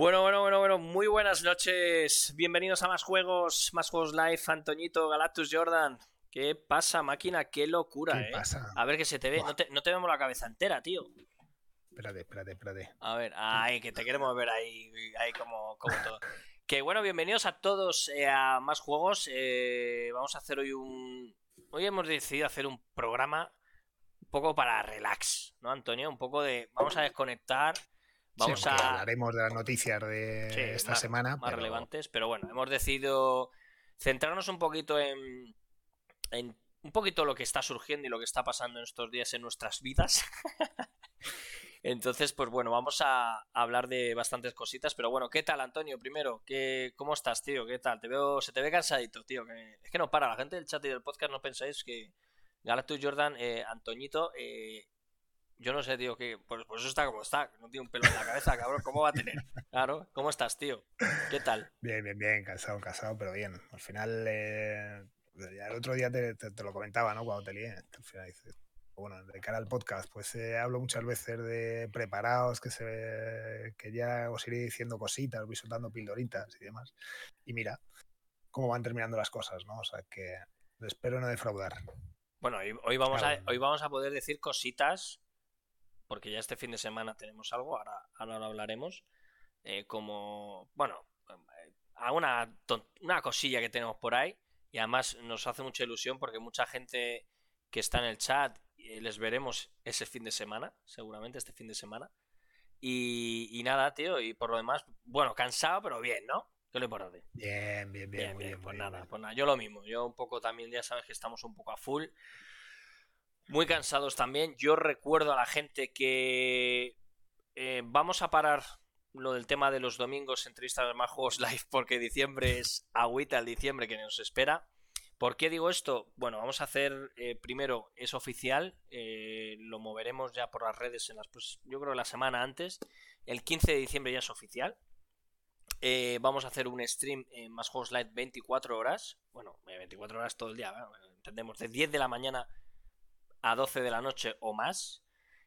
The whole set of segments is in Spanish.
Bueno, bueno, bueno, bueno, muy buenas noches. Bienvenidos a más juegos, más juegos live, Antoñito, Galactus Jordan. ¿Qué pasa, máquina? Qué locura, ¿Qué ¿eh? pasa? A ver que se te ve. No te, no te vemos la cabeza entera, tío. Espérate, espérate, espérate. A ver, ay, que te queremos ver ahí, ahí como, como todo. Que bueno, bienvenidos a todos eh, a más juegos. Eh, vamos a hacer hoy un. Hoy hemos decidido hacer un programa un poco para relax, ¿no, Antonio? Un poco de. Vamos a desconectar. Vamos Sí, a. Hablaremos de las noticias de Sí, esta más- semana. más pero relevantes, pero bueno, hemos decidido centrarnos un poquito en, en un poquito lo que está surgiendo y lo que está pasando en estos días en nuestras vidas. Entonces, pues bueno, vamos a hablar de bastantes cositas, pero bueno, ¿qué tal, Antonio? Primero, ¿qué, ¿cómo estás, tío? ¿Qué tal? Te veo, se te ve cansadito, tío. que- es que no para, la gente del chat y del podcast no pensáis que Galactus Jordan, eh, Antoñito, eh, yo no sé, tío, que pues, pues eso está como está, no tiene un pelo en la cabeza, cabrón, ¿cómo va a tener? Claro, ¿cómo estás, tío? ¿Qué tal? Bien, bien, bien, cansado, cansado, pero bien. Al final, eh, ya el otro día te, te- te lo comentaba, ¿no? Cuando te lié. Al final dices, bueno, de cara al podcast, pues eh, hablo muchas veces de preparados, que se que ya os iré diciendo cositas, voy soltando pildoritas y demás. Y mira cómo van terminando las cosas, ¿no? O sea que espero no defraudar. Bueno, hoy, hoy vamos a, hoy vamos a poder decir cositas, porque ya este fin de semana tenemos algo, ahora, ahora lo hablaremos, eh, como, bueno, eh, alguna ton- una cosilla que tenemos por ahí, y además nos hace mucha ilusión porque mucha gente que está en el chat eh, les veremos ese fin de semana, seguramente este fin de semana. Y, y nada, tío, y por lo demás, bueno, cansado, pero bien, ¿no? ¿Qué le importante? Bien, bien, bien, Bien, muy bien, bien. pues nada, pues nada, yo lo mismo, yo un poco también, ya sabes que estamos un poco a full, muy cansados también, yo recuerdo a la gente que eh, vamos a parar lo del tema de los domingos entrevistas de más juegos live porque diciembre es agüita el diciembre que nos espera. ¿Por qué digo esto? Bueno, vamos a hacer eh, primero, es oficial, eh, lo moveremos ya por las redes en las, pues, yo creo la semana antes, el 15 de diciembre ya es oficial. Eh, vamos a hacer un stream en Más Juegos Live 24 horas. Bueno, eh, 24 horas todo el día, entendemos, de 10 de la mañana a 12 de la noche o más.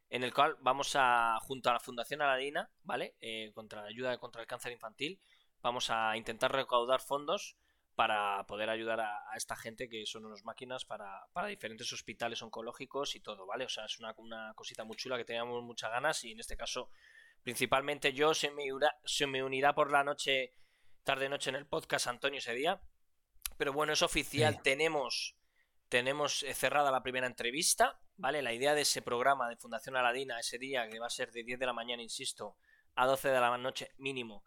En el cual vamos a, junto a la Fundación Aladina, ¿vale? Eh, contra la ayuda contra el cáncer infantil, vamos a intentar recaudar fondos para poder ayudar a, a esta gente que son unas máquinas para, para diferentes hospitales oncológicos y todo, ¿vale? O sea, es una, una cosita muy chula que teníamos muchas ganas y en este caso Principalmente yo se me, unirá, se me unirá por la noche, tarde noche en el podcast Antonio ese día. Pero bueno, es oficial, Sí. tenemos, tenemos eh, cerrada la primera entrevista, ¿vale? La idea de ese programa de Fundación Aladina ese día, que va a ser de 10 de la mañana, insisto, a 12 de la noche mínimo,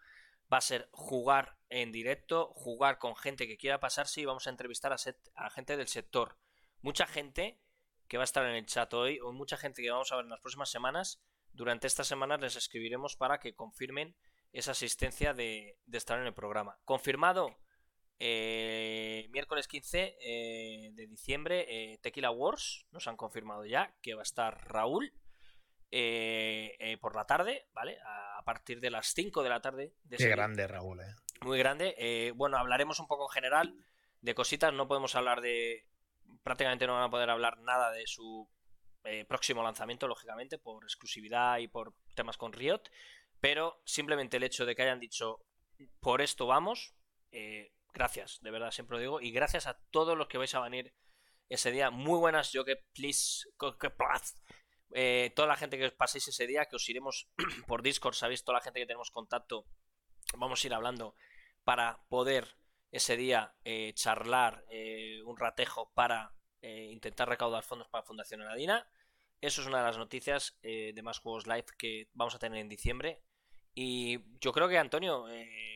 va a ser jugar en directo, jugar con gente que quiera pasarse y vamos a entrevistar a, set- a gente del sector. Mucha gente que va a estar en el chat hoy, o mucha gente que vamos a ver en las próximas semanas, durante estas semanas les escribiremos para que confirmen esa asistencia de, de estar en el programa. Confirmado eh, miércoles 15 eh, de diciembre, eh, Tequila Wars, nos han confirmado ya que va a estar Raúl por la tarde, ¿vale? A, partir de las 5 de la tarde. De Qué grande, Raúl, ¿eh? Muy grande. Bueno, hablaremos un poco en general de cositas. No podemos hablar de. Prácticamente no van a poder hablar nada de su próximo lanzamiento, lógicamente, por exclusividad y por temas con Riot. Pero simplemente el hecho de que hayan dicho por esto vamos, eh, gracias, de verdad, siempre lo digo. Y gracias a todos los que vais a venir ese día. Muy buenas, yo que please, que plaz. Eh, toda la gente que os paséis ese día, que os iremos por Discord, sabéis, toda la gente que tenemos contacto, vamos a ir hablando para poder ese día eh, charlar eh, un ratejo para eh, intentar recaudar fondos para Fundación Aladina. Eso es una de las noticias eh, de más juegos live que vamos a tener en diciembre. Y yo creo que, Antonio, eh,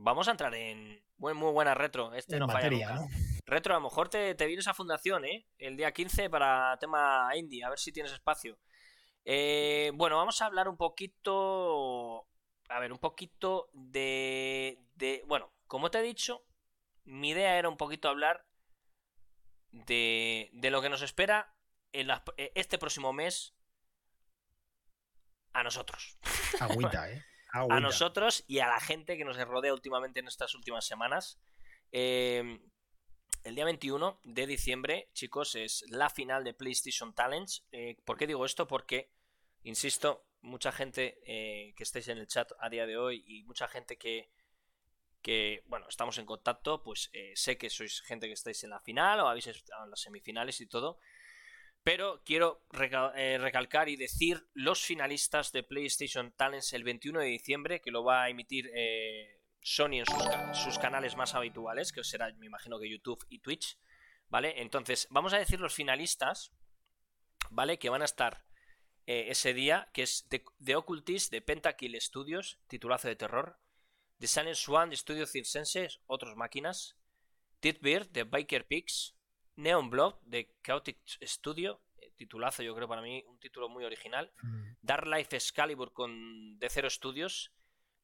vamos a entrar en buen- muy buena retro. Este En no falla materia, nunca. ¿no? Retro, a lo mejor te, te vienes a Fundación, ¿eh? El día 15 para tema indie, a ver si tienes espacio. Eh, bueno, vamos a hablar un poquito. A ver, un poquito de, de. Bueno, como te he dicho, mi idea era un poquito hablar de, de lo que nos espera en eh, este próximo mes a nosotros. Agüita, ¿eh? A Agüita. nosotros y a la gente que nos rodea últimamente en estas últimas semanas. Eh, el día 21 de diciembre, chicos, es la final de PlayStation Talents. Eh, ¿Por qué digo esto? Porque, insisto, mucha gente eh, que estáis en el chat a día de hoy y mucha gente que, que bueno, estamos en contacto, pues eh, sé que sois gente que estáis en la final o habéis estado en las semifinales y todo. Pero quiero eh, recalcar y decir los finalistas de PlayStation Talents el 21 de diciembre, que lo va a emitir Sony en sus, canales más habituales, que será, me imagino que YouTube y Twitch. ¿Vale? Entonces, vamos a decir los finalistas, ¿vale? Que van a estar eh, ese día, que es The, Occultist de Pentakill Studios, titulazo de terror. The Silent Swan de Studio Circense, otros máquinas. Titbeard de Biker Pigs. Neon Blood de Chaotic Studio, eh, titulazo yo creo para mí, un título muy original. Mm. Dark Life Excalibur con The Zero Studios.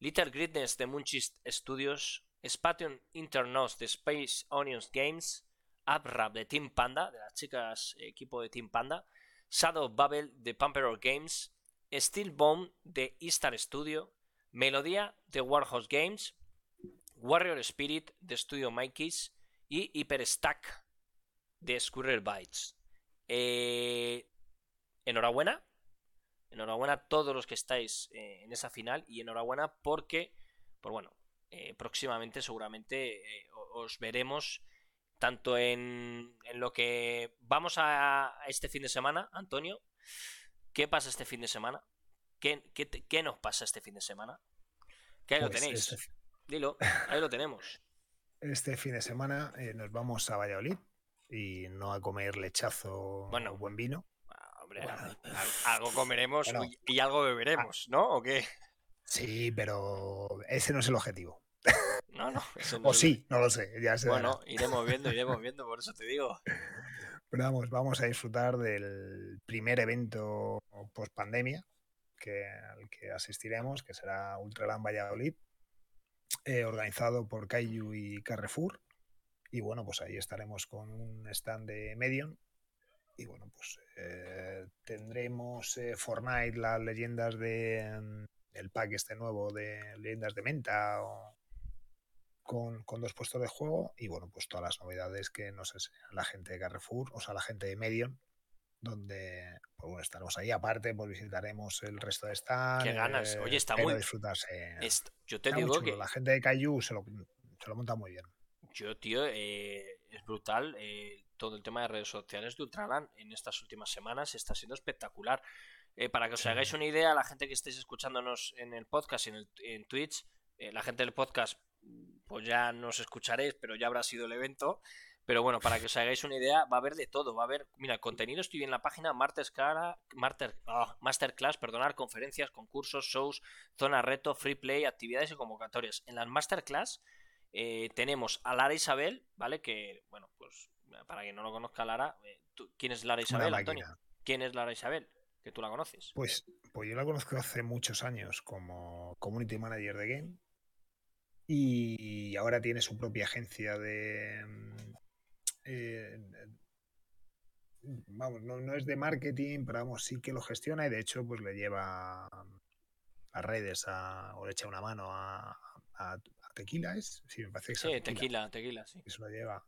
Little Greatness de Munchist Studios. Spation Internos de Space Onions Games. Uprap de Team Panda, de las chicas equipo de Team Panda. Shadow Bubble de Pamperor Games, Steel Bomb de Eastar Studio, Melodía de Warhouse Games, Warrior Spirit de Studio Mikey's y Hyper Stack de Squirrel Bytes. Eh, enhorabuena. Enhorabuena a todos los que estáis eh, en esa final y enhorabuena porque, pues bueno, eh, próximamente seguramente os veremos tanto en, lo que vamos a, este fin de semana, Antonio. ¿Qué pasa este fin de semana? ¿Qué, qué, nos pasa este fin de semana? Que ahí lo pues tenéis. Este Dilo, ahí lo tenemos. Este fin de semana nos vamos a Valladolid y no a comer lechazo o buen vino. Ah, hombre, algo comeremos y algo beberemos, ¿no? ¿O qué? Sí, pero ese no es el objetivo. No, no. o sí, no lo sé. Ya bueno, iremos viendo, iremos viendo, por eso te digo. Pero vamos, vamos a disfrutar del primer evento post pandemia que, al que asistiremos, que será Ultraland Valladolid, eh, organizado por Kaiju y Carrefour. Y bueno, pues ahí estaremos con un stand de Medium. Y bueno, pues eh, tendremos eh, Fortnite, las leyendas de mm, el pack este nuevo de leyendas de menta o con, dos puestos de juego y bueno, pues todas las novedades que nos sé la gente de Carrefour, o sea, la gente de Medion, donde pues bueno, estaremos ahí aparte, pues visitaremos el resto de stand. Qué ganas, oye, está muy... disfrutarse. Yo te digo que... La gente de Cayu se lo, se lo monta muy bien. Yo, tío, eh, es brutal. Eh, todo el tema de redes sociales de Ultraland en estas últimas semanas está siendo espectacular. Eh, para que os hagáis una idea, la gente que estéis escuchándonos en el podcast y en, el, en Twitch, la gente del podcast pues ya nos escucharéis, pero ya habrá sido el evento. Pero bueno, para que os hagáis una idea, va a haber de todo. Va a haber, mira, contenido estoy en la página Masterclass, ah, Masterclass, perdonar, conferencias, concursos, shows, zona reto, free play, actividades y convocatorias. En las Masterclass eh, tenemos a Lara Isabel, ¿vale? Que, bueno, pues para quien no lo conozca, Lara, eh, ¿quién es Lara Isabel, Antonio? ¿Quién es Lara Isabel? Que tú la conoces. Pues, pues yo la conozco hace muchos años como community manager de Game y ahora tiene su propia agencia de... Mm, eh, vamos, no, es de marketing, pero vamos, sí que lo gestiona y de hecho pues le lleva a redes o le echa una mano a, Tequila, ¿es? Sí, me parece que Sí, tequila, tequila, sí. Eso lo lleva.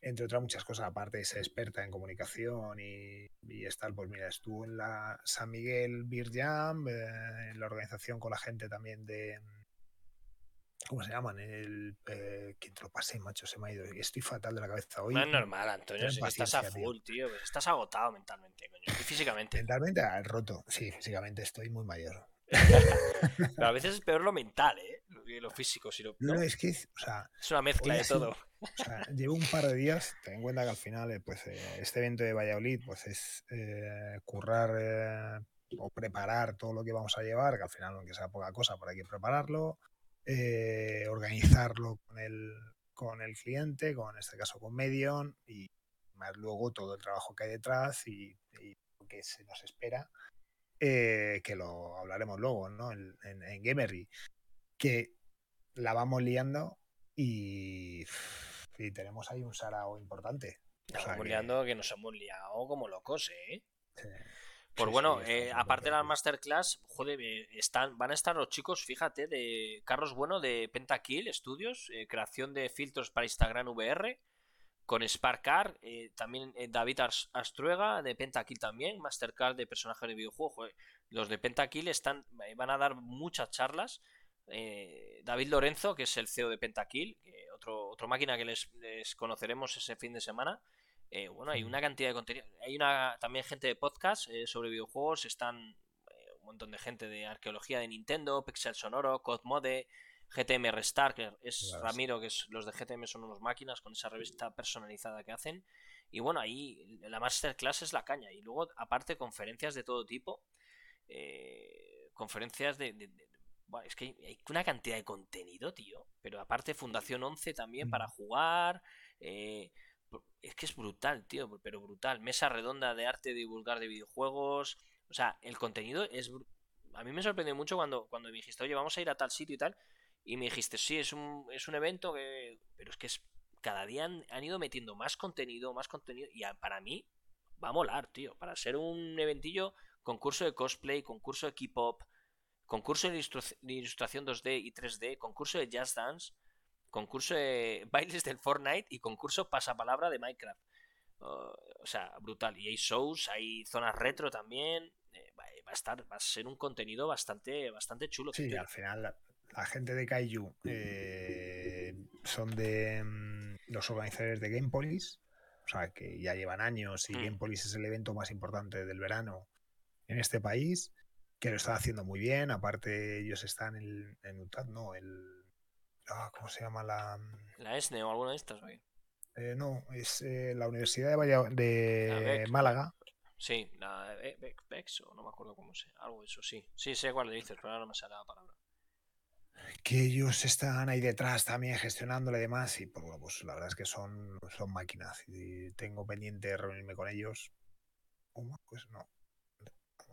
Entre otras muchas cosas, aparte es experta en comunicación y, y estar, pues mira, estuvo en la San Miguel Beer Jam, eh, en la organización con la gente también de, ¿Cómo se llaman? El, eh, que te lo pasé, macho, se me ha ido. Estoy fatal de la cabeza hoy. No es normal, Antonio. Si estás a full, tío. Pues estás agotado mentalmente, coño. Y físicamente. Mentalmente roto. Sí, físicamente estoy muy mayor. Pero a veces es peor lo mental, ¿eh? Lo físico. Si no, no, es que o sea, es una mezcla de todo. O sea, llevo un par de días, ten en cuenta que al final, eh, pues eh, este evento de Valladolid, pues es eh, currar o preparar todo lo que vamos a llevar, que al final, aunque sea poca cosa, pero hay que prepararlo eh, organizarlo con el, con el cliente, con en este caso con Medion, y más luego todo el trabajo que hay detrás y, lo que se nos espera, eh, que lo hablaremos luego ¿no? en, en, Gamery, que la vamos liando y, tenemos ahí un sarao importante. Estamos liando que nos hemos liado como locos, ¿eh? Pues bueno, eh, aparte de la masterclass, joder, eh, están, van a estar los chicos, fíjate, de Carlos Bueno de Pentakill Studios, eh, creación de filtros para Instagram VR, con Sparkar, también David Astruega de Pentakill también, Mastercard de personajes de videojuegos. Los de Pentakill están, van a dar muchas charlas. Eh, David Lorenzo, que es el CEO de Pentakill, otro, otro máquina que les, conoceremos ese fin de semana. Eh, bueno, hay una cantidad de contenido. Hay una también gente de podcast eh, sobre videojuegos. Están un montón de gente de arqueología de Nintendo, Pixel Sonoro, Codemode, GTM Restart, que es Ramiro, que es, los de GTM son unos máquinas con esa revista personalizada que hacen. Y bueno, ahí la masterclass es la caña. Y luego, aparte, conferencias de todo tipo. Eh, conferencias de, es que hay una cantidad de contenido, tío. Pero aparte, Fundación 11 también para mm. jugar. Eh, es que es brutal, tío. Pero brutal. Mesa redonda de arte divulgar de videojuegos. O sea, el contenido es. A mí me sorprendió mucho cuando, cuando me dijiste, oye, vamos a ir a tal sitio y tal. Y me dijiste, sí, es un, es un evento que. Pero es que es. Cada día han, ido metiendo más contenido, más contenido. Y para mí va a molar, tío. Para ser un eventillo, concurso de cosplay, concurso de K-pop, concurso de, ilustración 2D y 3D, concurso de Jazz Dance, concurso de bailes del Fortnite y concurso pasapalabra de Minecraft. o sea, brutal. Y hay shows, hay zonas retro también. Eh, va, a estar, va a ser un contenido bastante, bastante chulo. Sí, al final la, gente de Kaiju eh, son de mm, los organizadores de Gamepolis. O sea, que ya llevan años y mm. Gamepolis es el evento más importante del verano en este país que lo están haciendo muy bien. Aparte, ellos están en, en no, el. Ah, ¿Cómo se llama la. La ESNE o alguna de estas, eh, no, es eh, la Universidad de, de Málaga. Sí, la BEX, o no me acuerdo cómo se. Algo de eso, sí. Sí, sé cuál le dices, pero ahora no me sale la palabra. Que ellos están ahí detrás también gestionándole y demás. Y pues, bueno, pues la verdad es que son, son máquinas. Y tengo pendiente reunirme con ellos. Pues no.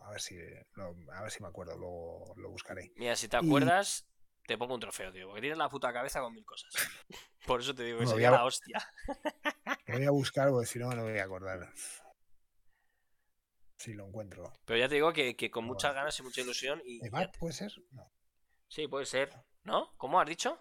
A ver si, a ver si me acuerdo, luego lo buscaré. Mira, si te acuerdas, te pongo un trofeo, tío, porque tienes la puta cabeza con mil cosas. Por eso te digo que sería la hostia. Lo voy a buscar, porque si no, me lo voy a acordar. Si lo encuentro. Pero ya te digo que, con muchas ganas y mucha ilusión. Y puede ser? No. Sí, puede ser. ¿No? ¿Cómo has dicho?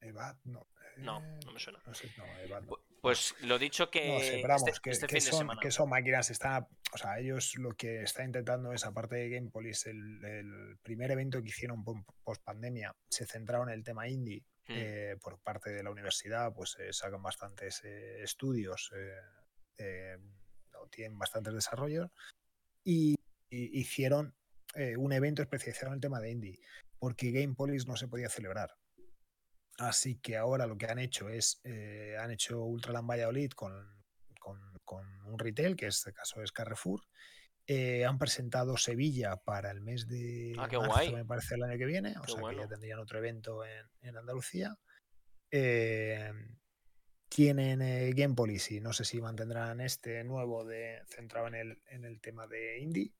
Evad, no. No, no me suena. No sé, no, Evad, no. Pues lo dicho que, este, que, este son, que son máquinas, está, o sea, ellos lo que están intentando es, aparte de Gamepolis, el, el primer evento que hicieron post pandemia, se centraron en el tema indie hmm. eh, por parte de la universidad, pues eh, sacan bastantes eh, estudios, tienen bastantes desarrollos, y, hicieron un evento especializado en el tema de indie, porque Gamepolis no se podía celebrar. Así que ahora lo que han hecho es, eh, han hecho Ultraland Valladolid con, con, con, un retail, que en este caso es Carrefour. Eh, han presentado Sevilla para el mes de ah, marzo, me parece, el año que viene. o sea que ya tendrían otro evento en, en Andalucía. Eh, tienen Game Policy, no sé si mantendrán este nuevo de centrado en el, en el tema de indie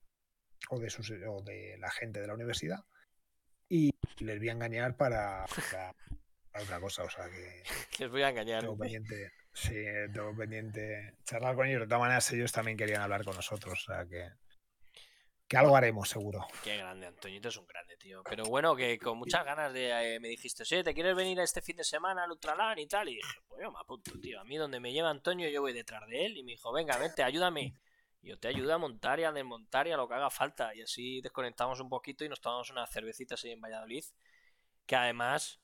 o de, sus, o de la gente de la universidad. Y les voy a engañar para otra cosa, o sea que. Les voy a engañar. Tengo pendiente, sí, tengo pendiente charlar con ellos. De todas maneras, ellos también querían hablar con nosotros, o sea que. Que algo haremos, seguro. Qué grande, Antoñito es un grande, tío. Pero bueno, que con muchas ganas de. Eh, me dijiste, sí, ¿te quieres venir este fin de semana al Ultralan y tal? Y dije, pues yo me apunto, tío. A mí, donde me lleva Antonio, yo voy detrás de él. Y me dijo, venga, vente, ayúdame. Y yo te ayudo a montar y a desmontar y a lo que haga falta. Y así desconectamos un poquito y nos tomamos unas cervecitas ahí en Valladolid. Que además,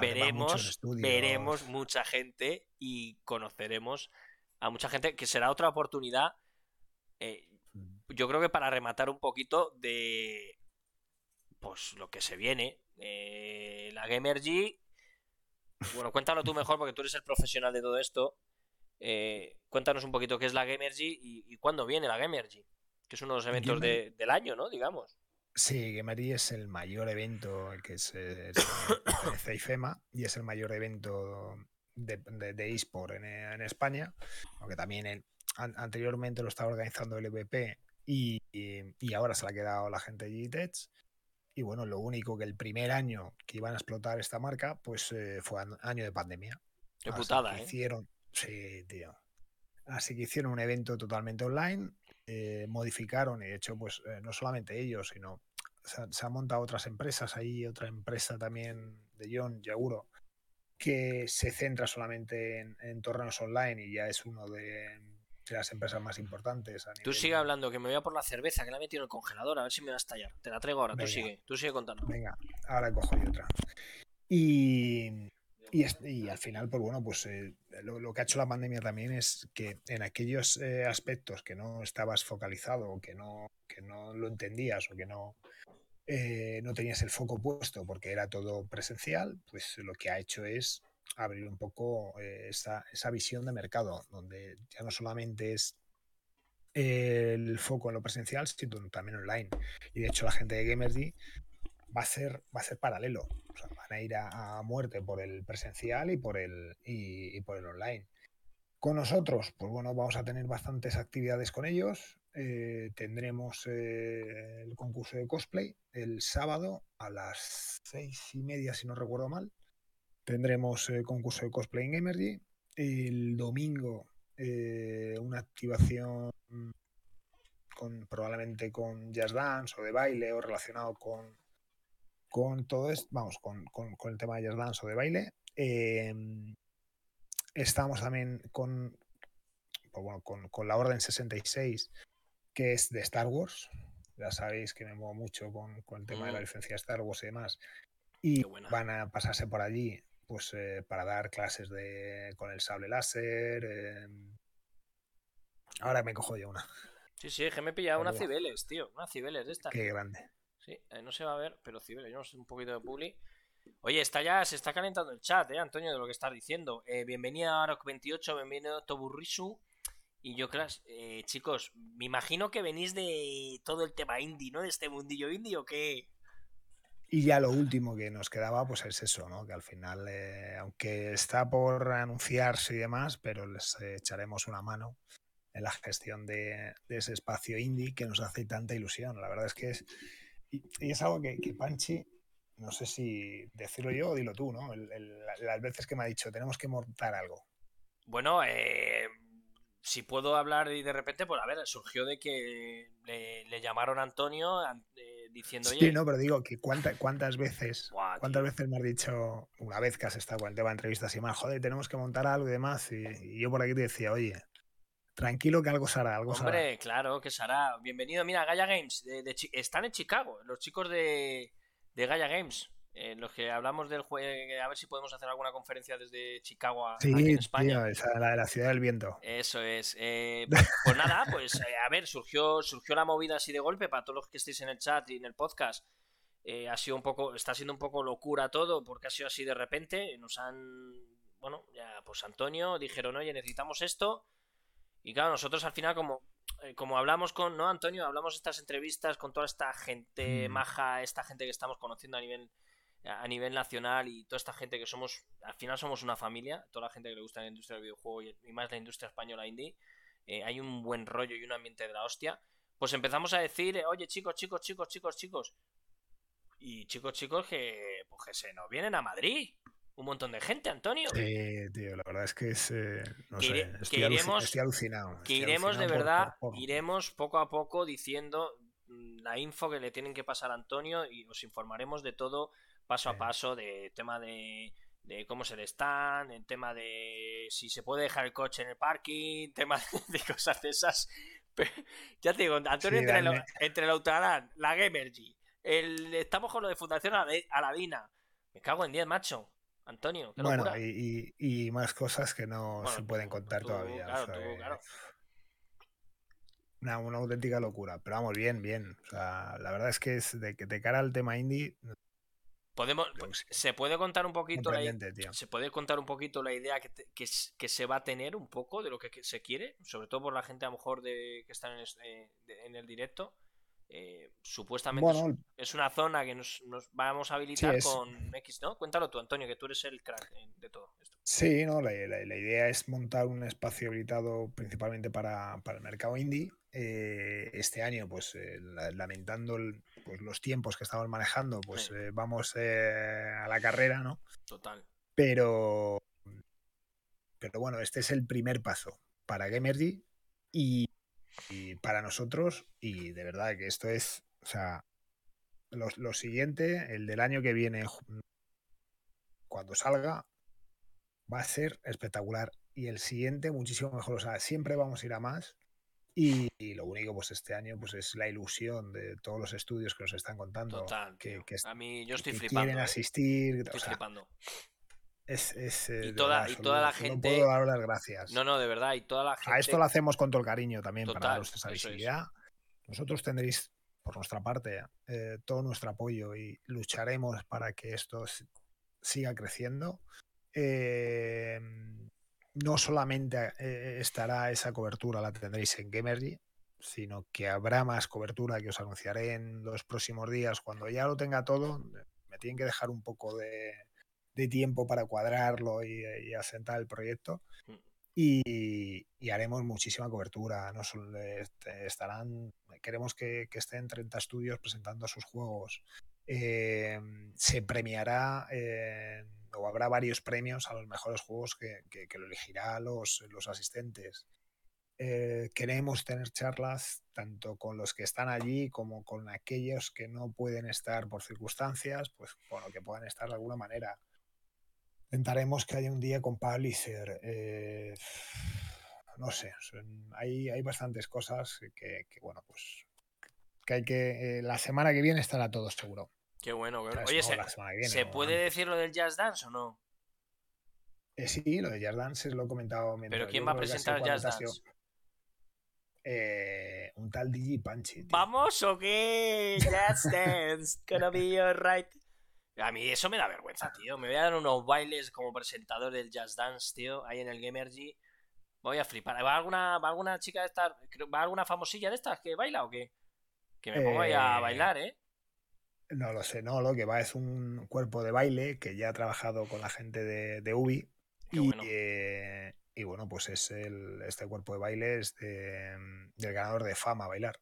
veremos, veremos mucha gente y conoceremos a mucha gente que será otra oportunidad. Eh, mm. yo creo que para rematar un poquito de pues lo que se viene. Eh, la Gamergy. Bueno, cuéntalo tú mejor porque tú eres el profesional de todo esto. Eh, cuéntanos un poquito qué es la Gamergy y, y cuándo viene la Gamergy. Que es uno de los eventos del año, ¿no? Digamos. Sí, Gamery es el mayor evento que es, es, IFEMA y es el mayor evento de, de, eSport en, España, aunque también anteriormente lo estaba organizando el EVP y, y, ahora se le ha quedado la gente de Digitech. Y bueno, lo único que el primer año que iban a explotar esta marca, pues eh, fue año de pandemia. Qué putada, ¿eh? Hicieron, sí, tío. Así que hicieron un evento totalmente online eh, modificaron y de hecho pues eh, no solamente ellos sino se, han montado otras empresas ahí otra empresa también de John Yaguro que se centra solamente en, en, torneos online y ya es uno de las empresas más importantes. Tú sigue hablando, que me voy a por la cerveza, que la he metido en el congelador, a ver si me va a estallar. Te la traigo ahora, tú sigue, tú sigue contando. Venga, ahora cojo yo otra. Y, y, al final, pues bueno, pues eh, lo, que ha hecho la pandemia también es que en aquellos eh, aspectos que no estabas focalizado o que no, que no lo entendías o que no, eh, no tenías el foco puesto porque era todo presencial, pues lo que ha hecho es abrir un poco esa, esa, visión de mercado, donde ya no solamente es el foco en lo presencial, sino también online. Y de hecho la gente de Gamersy va a ser, va a ser paralelo. Van a ir a, muerte por el presencial y por el, y, por el online. Con nosotros, pues bueno, vamos a tener bastantes actividades con ellos. Eh, tendremos eh, el concurso de cosplay el sábado a las seis y media, si no recuerdo mal. Tendremos el concurso de cosplay en Emergy. El domingo eh, una activación con, probablemente con jazz dance o de baile o relacionado con, con todo esto, vamos, con, el tema de jazz dance o de baile. Em, estamos también con, pues bueno, con, la Orden 66, que es de Star Wars. Ya sabéis que me muevo mucho con, el tema de la mm. licencia de Star Wars y demás. Y van a pasarse por allí pues eh, para dar clases de con el sable láser. Em, ahora me cojo yo una. Sí, sí, que me he pillado una Cibeles, tío. Una Cibeles de esta. Qué grande. Sí, eh, no se va a ver, pero no sé un poquito de publi. Oye, está ya, se está calentando el chat, eh, Antonio, de lo que estás diciendo. Eh, bienvenida a Arok28, bienvenido a Toburrisu. Y yo, claro, eh, chicos, me imagino que venís de todo el tema indie, ¿no? De este mundillo indie o qué. Y ya lo último que nos quedaba, pues es eso, ¿no? Que al final, aunque está por anunciarse y demás, pero les echaremos una mano en la gestión de, ese espacio indie que nos hace tanta ilusión. La verdad es que es, y, es algo que, Panchi, no sé si decirlo yo o dilo tú, ¿no? las veces que me ha dicho, tenemos que montar algo. Bueno, eh, si puedo hablar y de repente, pues a ver, surgió de que le, llamaron a Antonio eh, diciendo, Sí, no, pero digo que cuántas veces, cuántas veces me has dicho, una vez que has estado con el tema de entrevistas y más, joder, tenemos que montar algo y demás, y yo por aquí te decía, oye, Tranquilo que algo será, algo Hombre, claro que será. Bienvenido, mira, Gaia Games. están en Chicago, los chicos de, de Gaia Games. En los que hablamos del juego, a ver si podemos hacer alguna conferencia desde Chicago a, sí, aquí en España. esa, la de la ciudad del viento. Eso es. Eh, pues, pues, nada, pues eh, a ver, surgió, surgió la movida así de golpe para todos los que estéis en el chat y en el podcast. Eh, ha sido un poco, está siendo un poco locura todo, porque ha sido así de repente. Nos han, bueno, ya, pues Antonio dijeron, oye, necesitamos esto y claro, nosotros al final, como, eh, como hablamos con, ¿no, Antonio? Hablamos estas entrevistas con toda esta gente mm. maja, esta gente que estamos conociendo a nivel a nivel nacional y toda esta gente que somos, al final somos una familia, toda la gente que le gusta la industria del videojuego y, más la industria española indie, eh, hay un buen rollo y un ambiente de la hostia, pues empezamos a decir, eh, oye chicos, chicos, chicos, chicos, chicos, y chicos, chicos que, pues que se nos vienen a Madrid un montón de gente, Antonio. Sí, tío, la verdad es que es. Eh, no sé, estoy, alucinado. Que iremos de verdad, iremos poco a poco diciendo mm, la info que le tienen que pasar a Antonio y os informaremos de todo paso a paso, de tema de, de cómo se le están, el tema de si se puede dejar el coche en el parking, tema de cosas de esas. ya te digo, Antonio, entre, entre, la la Gamergy, el, estamos con lo de Fundación Aladina. Me cago en 10, macho. Antonio. bueno, y, más cosas que no se pueden contar todavía. una, auténtica locura. Pero vamos, bien, bien. O sea, la verdad es que es de que te cara al tema indie. Podemos, pues, se puede contar un poquito la, se puede contar un poquito la idea que, que, se va a tener un poco de lo que, se quiere, sobre todo por la gente a lo mejor de que están en, eh, en el directo. Eh, supuestamente es, una zona que nos, vamos a habilitar con X, ¿no? Cuéntalo tú, Antonio, que tú eres el crack de todo esto. Sí, no, la, idea es montar un espacio habilitado principalmente para, el mercado indie. Eh, este año, pues eh, lamentando pues, los tiempos que estamos manejando, pues vamos a la carrera, ¿no? Total. Pero, pero bueno, este es el primer paso para Gamergy y y para nosotros, y de verdad que esto es, o sea, lo, siguiente, el del año que viene, cuando salga, va a ser espectacular. y el siguiente muchísimo mejor. O sea, siempre vamos a ir a más. Y, lo único, pues este año, pues es la ilusión de todos los estudios que nos están contando. Total, que, que, a mí yo estoy flipando. Quieren ¿eh? asistir. Estoy flipando. Es, es, eh, y toda, verdad, y toda la no gente. puedo dar las gracias. No, no, de verdad. Y toda la gente. A esto lo hacemos con todo el cariño también Total, para daros esa eso es. visibilidad. Nosotros tendréis, por nuestra parte, eh, todo nuestro apoyo y lucharemos para que esto siga creciendo. Eh, no solamente eh, estará esa cobertura, la tendréis en Gamergy, sino que habrá más cobertura que os anunciaré en los próximos días. Cuando ya lo tenga todo, me tienen que dejar un poco de, de tiempo para cuadrarlo y, y asentar el proyecto. Mm. Y, y haremos muchísima cobertura. No solo este, estarán, queremos que, que estén 30 estudios presentando sus juegos. Eh, se premiará eh, o habrá varios premios a los mejores juegos que, que, que lo elegirá los, los asistentes. Eh, queremos tener charlas tanto con los que están allí como con aquellos que no pueden estar por circunstancias, pues bueno, que puedan estar de alguna manera. Intentaremos que haya un día con Publisher. Eh, no sé, son, hay, hay bastantes cosas que, que, bueno, pues que hay que. Eh, la semana que viene estará todo seguro. Qué bueno, bueno. Oye, no, ¿se, viene, ¿se no, puede decir lo del Jazz Dance o no? Eh, sí, lo de Jazz Dance lo he comentado. mientras ¿Pero quién va a presentar Jazz. Dance? Eh, un tal Digi Panchi. tío. ¿Vamos o qué? Jazz Dance, gonna be alright. A mí eso me da vergüenza, tío. Me voy a dar unos bailes como presentador del Jazz Dance, tío, ahí en el Gamergy. Voy a flipar. ¿Va alguna, va alguna chica de estas? ¿Va alguna famosilla de estas que baila o qué? Que me pongo ahí a Eh, bailar, ¿eh? No lo sé, no, lo que va es un cuerpo de baile que ya ha trabajado con la gente de, de Ubi. Qué Y, bueno. eh, y bueno, pues es el, este cuerpo de baile es de- del ganador de fama bailar.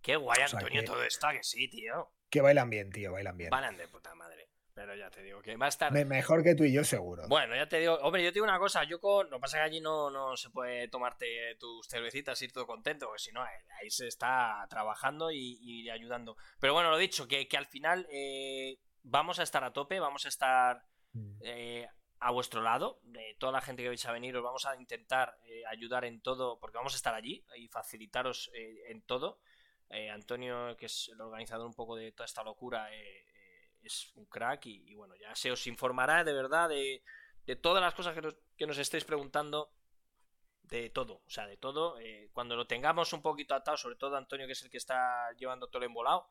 Qué guay, o sea Antonio, que- todo está, que sí, tío. Que bailan bien, tío, bailan bien. Bailan de puta madre. Pero ya te digo que va a estar. Me- mejor que tú y yo, seguro. Bueno, ya te digo, hombre, yo te digo una cosa, yo con, lo que pasa es que allí no, no se puede tomarte tus cervecitas y ir todo contento, porque si no, ahí, ahí se está trabajando y, y ayudando. Pero bueno, lo dicho, que, que al final eh, vamos a estar a tope, vamos a estar Mm. eh, a vuestro lado, de toda la gente que vais a venir, os vamos a intentar eh, ayudar en todo, porque vamos a estar allí y facilitaros eh, en todo. Eh, Antonio, que es el organizador un poco de toda esta locura, eh, eh, es un crack y, bueno, ya se os informará de verdad de, todas las cosas que nos, que estéis preguntando, de todo, o sea, de todo. cuando lo tengamos un poquito atado, sobre todo Antonio, que es el que está llevando todo el embolado,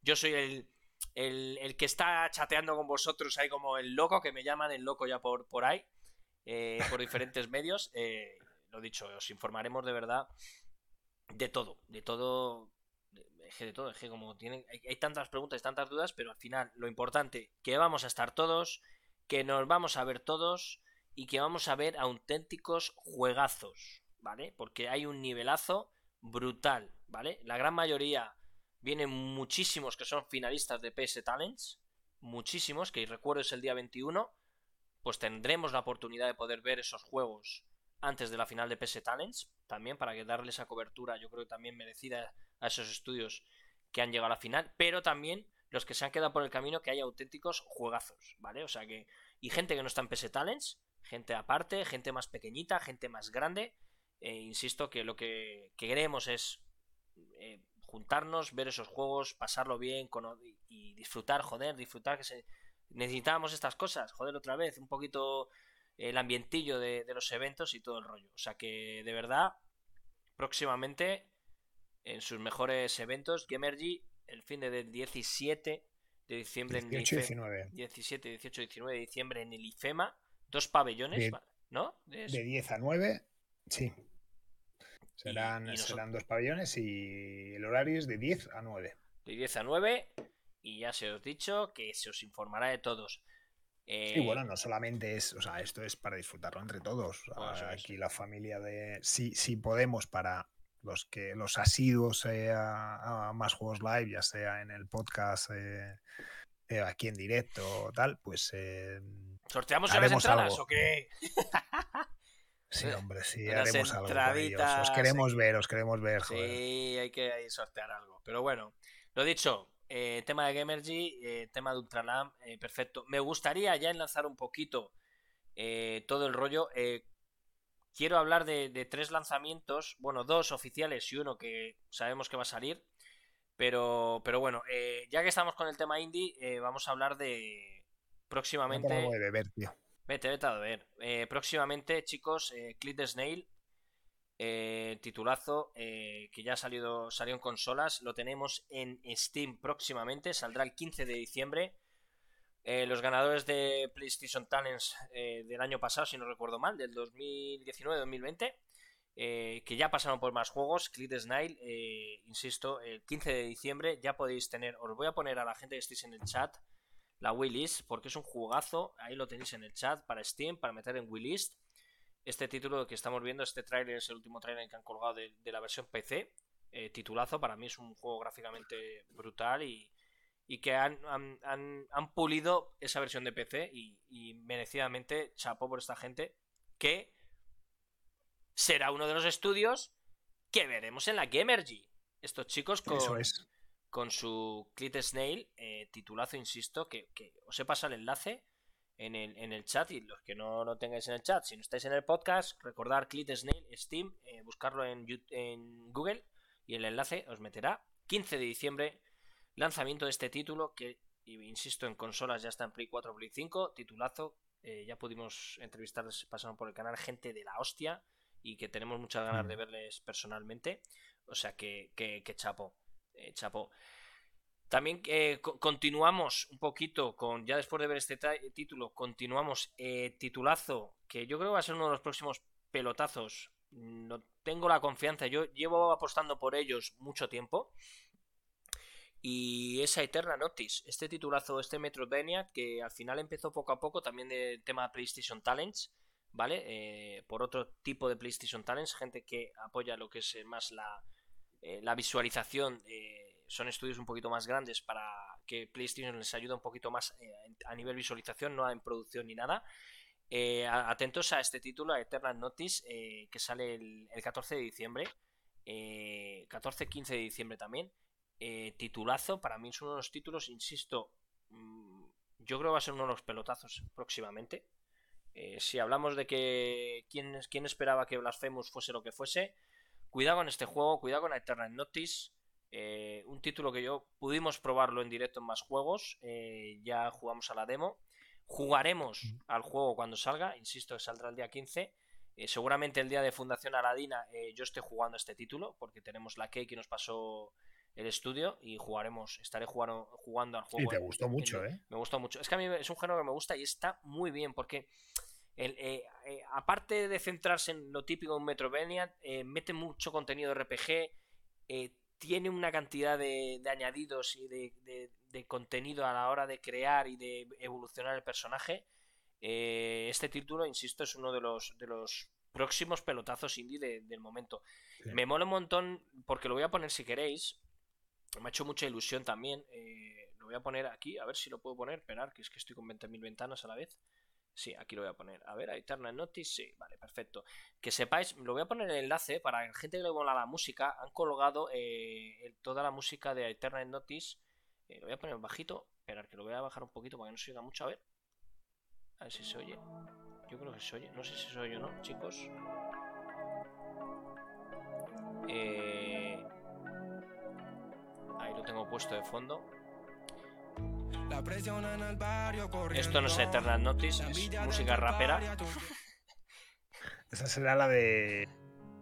yo soy el, que está chateando con vosotros ahí como el loco, que me llaman el loco ya por, por ahí, por diferentes medios. lo dicho, os informaremos de verdad de todo, de todo, es de todo, es que como tienen, hay, hay tantas preguntas y tantas dudas, pero al final lo importante, que vamos a estar todos, que nos vamos a ver todos y que vamos a ver auténticos juegazos, ¿vale? Porque hay un nivelazo brutal, ¿vale? La gran mayoría vienen muchísimos que son finalistas de PS Talents, muchísimos, que recuerdo es el día 21, pues tendremos la oportunidad de poder ver esos juegos antes de la final de PS Talents, también para que darle esa cobertura, yo creo que también merecida a esos estudios que han llegado a la final, pero también los que se han quedado por el camino que hay auténticos juegazos, ¿vale? O sea que y gente que no está en PS Talents, gente aparte, gente más pequeñita, gente más grande, eh, insisto que lo que, que queremos es eh, juntarnos, ver esos juegos, pasarlo bien y disfrutar, joder, disfrutar que se necesitábamos estas cosas, joder, otra vez, un poquito el ambientillo de, de los eventos y todo el rollo. O sea que de verdad, próximamente en sus mejores eventos, Gamergy, el fin de del 17 de diciembre en el 18 y IFE- 19. 17, 18, 19 de diciembre en el IFEMA, dos pabellones, De- ¿no? De- De 10 a 9, sí. Serán, y nosotros- serán dos pabellones y el horario es de 10 a 9. de 10 a 9 y ya se os he dicho que se os informará de todos. Eh, Y bueno, no solamente es, o sea, esto es para disfrutarlo entre todos. Bueno, es. aquí la familia de, si, si podemos para los que los asiduos eh, a, a más juegos live, ya sea en el podcast, eh, eh, aquí en directo o tal, pues ¿Sorteamos las entradas algo. o qué? sí, hombre, sí, Unas haremos algo. con ellos. Os queremos ver, os queremos ver, joder. Sí, hay que sortear algo. Pero bueno, lo dicho, tema de Gamergy, tema de Ultralam, perfecto. Me gustaría ya enlazar un poquito todo el rollo. Quiero hablar de, tres lanzamientos, bueno, dos oficiales y uno que sabemos que va a salir. Pero, pero bueno, eh, ya que estamos con el tema indie, eh, vamos a hablar de próximamente. de ver, tío. Vete, vete a ver. Eh, próximamente, chicos, Click the Snail, titulazo, que ya ha salido, salió en consolas, lo tenemos en Steam próximamente, saldrá el 15 de diciembre. Eh, los ganadores de PlayStation Talents eh, del año pasado, si no recuerdo mal, del 2019-2020, eh, que ya pasaron por más juegos, Click Snail, insisto, el 15 de diciembre ya podéis tener, os voy a poner a la gente que estéis en el chat la List porque es un jugazo, ahí lo tenéis en el chat para Steam, para meter en List Este título que estamos viendo, este trailer es el último trailer que han colgado de, de la versión PC, titulazo, para mí es un juego gráficamente brutal y y que han, han, pulido esa versión de PC y, merecidamente chapo por esta gente que será uno de los estudios que veremos en la Gamergy. Estos chicos con, con su Clit Snail, eh, titulazo, insisto, que, os he pasado el enlace en el, en el chat y los que no lo tengáis en el chat, si no estáis en el podcast, recordar Clit Snail, Steam, eh, buscarlo en, en Google y el enlace os meterá 15 de diciembre Lanzamiento de este título que, insisto, en consolas ya está en Play 4, Play 5, titulazo. Eh, ya pudimos entrevistar, pasaron por el canal gente de la hostia y que tenemos muchas ganas de mm. verles personalmente. O sea que, que, chapo, eh, chapo. También eh, continuamos un poquito con, ya después de ver este título, continuamos titulazo, que yo creo que va a ser uno de los próximos pelotazos. No tengo la confianza, yo llevo apostando por ellos mucho tiempo y esa Eterna Notice, este titulazo, este Metroidvania, que al final empezó poco a poco también de tema PlayStation Talents, ¿vale? Eh, por otro tipo de PlayStation Talents, gente que apoya lo que es eh, más la, eh, la visualización, son estudios un poquito más grandes para que PlayStation les ayude un poquito más a nivel visualización, no en producción ni nada. atentos a este título, a Eternal Notice, que sale el, el 14 de diciembre, 14-15 de diciembre también. Eh, titulazo, para mí es uno de los títulos, insisto, mm, yo creo que va a ser uno de los pelotazos próximamente. Eh, si hablamos de que quién, quién esperaba que Blasphemous fuese lo que fuese, cuidado con este juego, cuidado con Eternal Notice. Eh, un título que yo pudimos probarlo en directo en más juegos. ya jugamos a la demo. Jugaremos al juego cuando salga. Insisto, saldrá el día 15. seguramente el día de Fundación Aladina yo esté jugando este título. Porque tenemos la key que nos pasó el estudio y jugaremos, estaré jugando, jugando al juego. Y te gustó mucho, ¿eh? Me gustó mucho. Es que a mí es un género que me gusta y está muy bien porque el, eh, eh, aparte de centrarse en lo típico de un Metrovania, eh, mete mucho contenido de RPG, tiene una cantidad de, añadidos y de, contenido a la hora de crear y de evolucionar el personaje. este título, insisto, es uno de los, de los próximos pelotazos indie del momento. Me mola un montón porque lo voy a poner si queréis me ha hecho mucha ilusión también. Eh, lo voy a poner aquí, a ver si lo puedo poner. Esperar, que es que estoy con 20.000 ventanas a la vez. Sí, aquí lo voy a poner. A ver, Eternal Notice, sí, vale, perfecto. Que sepáis, lo voy a poner el enlace para la gente que le mola la música. Han colgado eh, toda la música de Eternal Notice. Eh, lo voy a poner bajito. Esperar, que lo voy a bajar un poquito para que no se oiga mucho. A ver. A ver si se oye. Yo creo que se oye. No sé si se oye o no, chicos. Eh lo tengo puesto de fondo. Esto no es Eternal Notice, es música rapera. Esa será la de.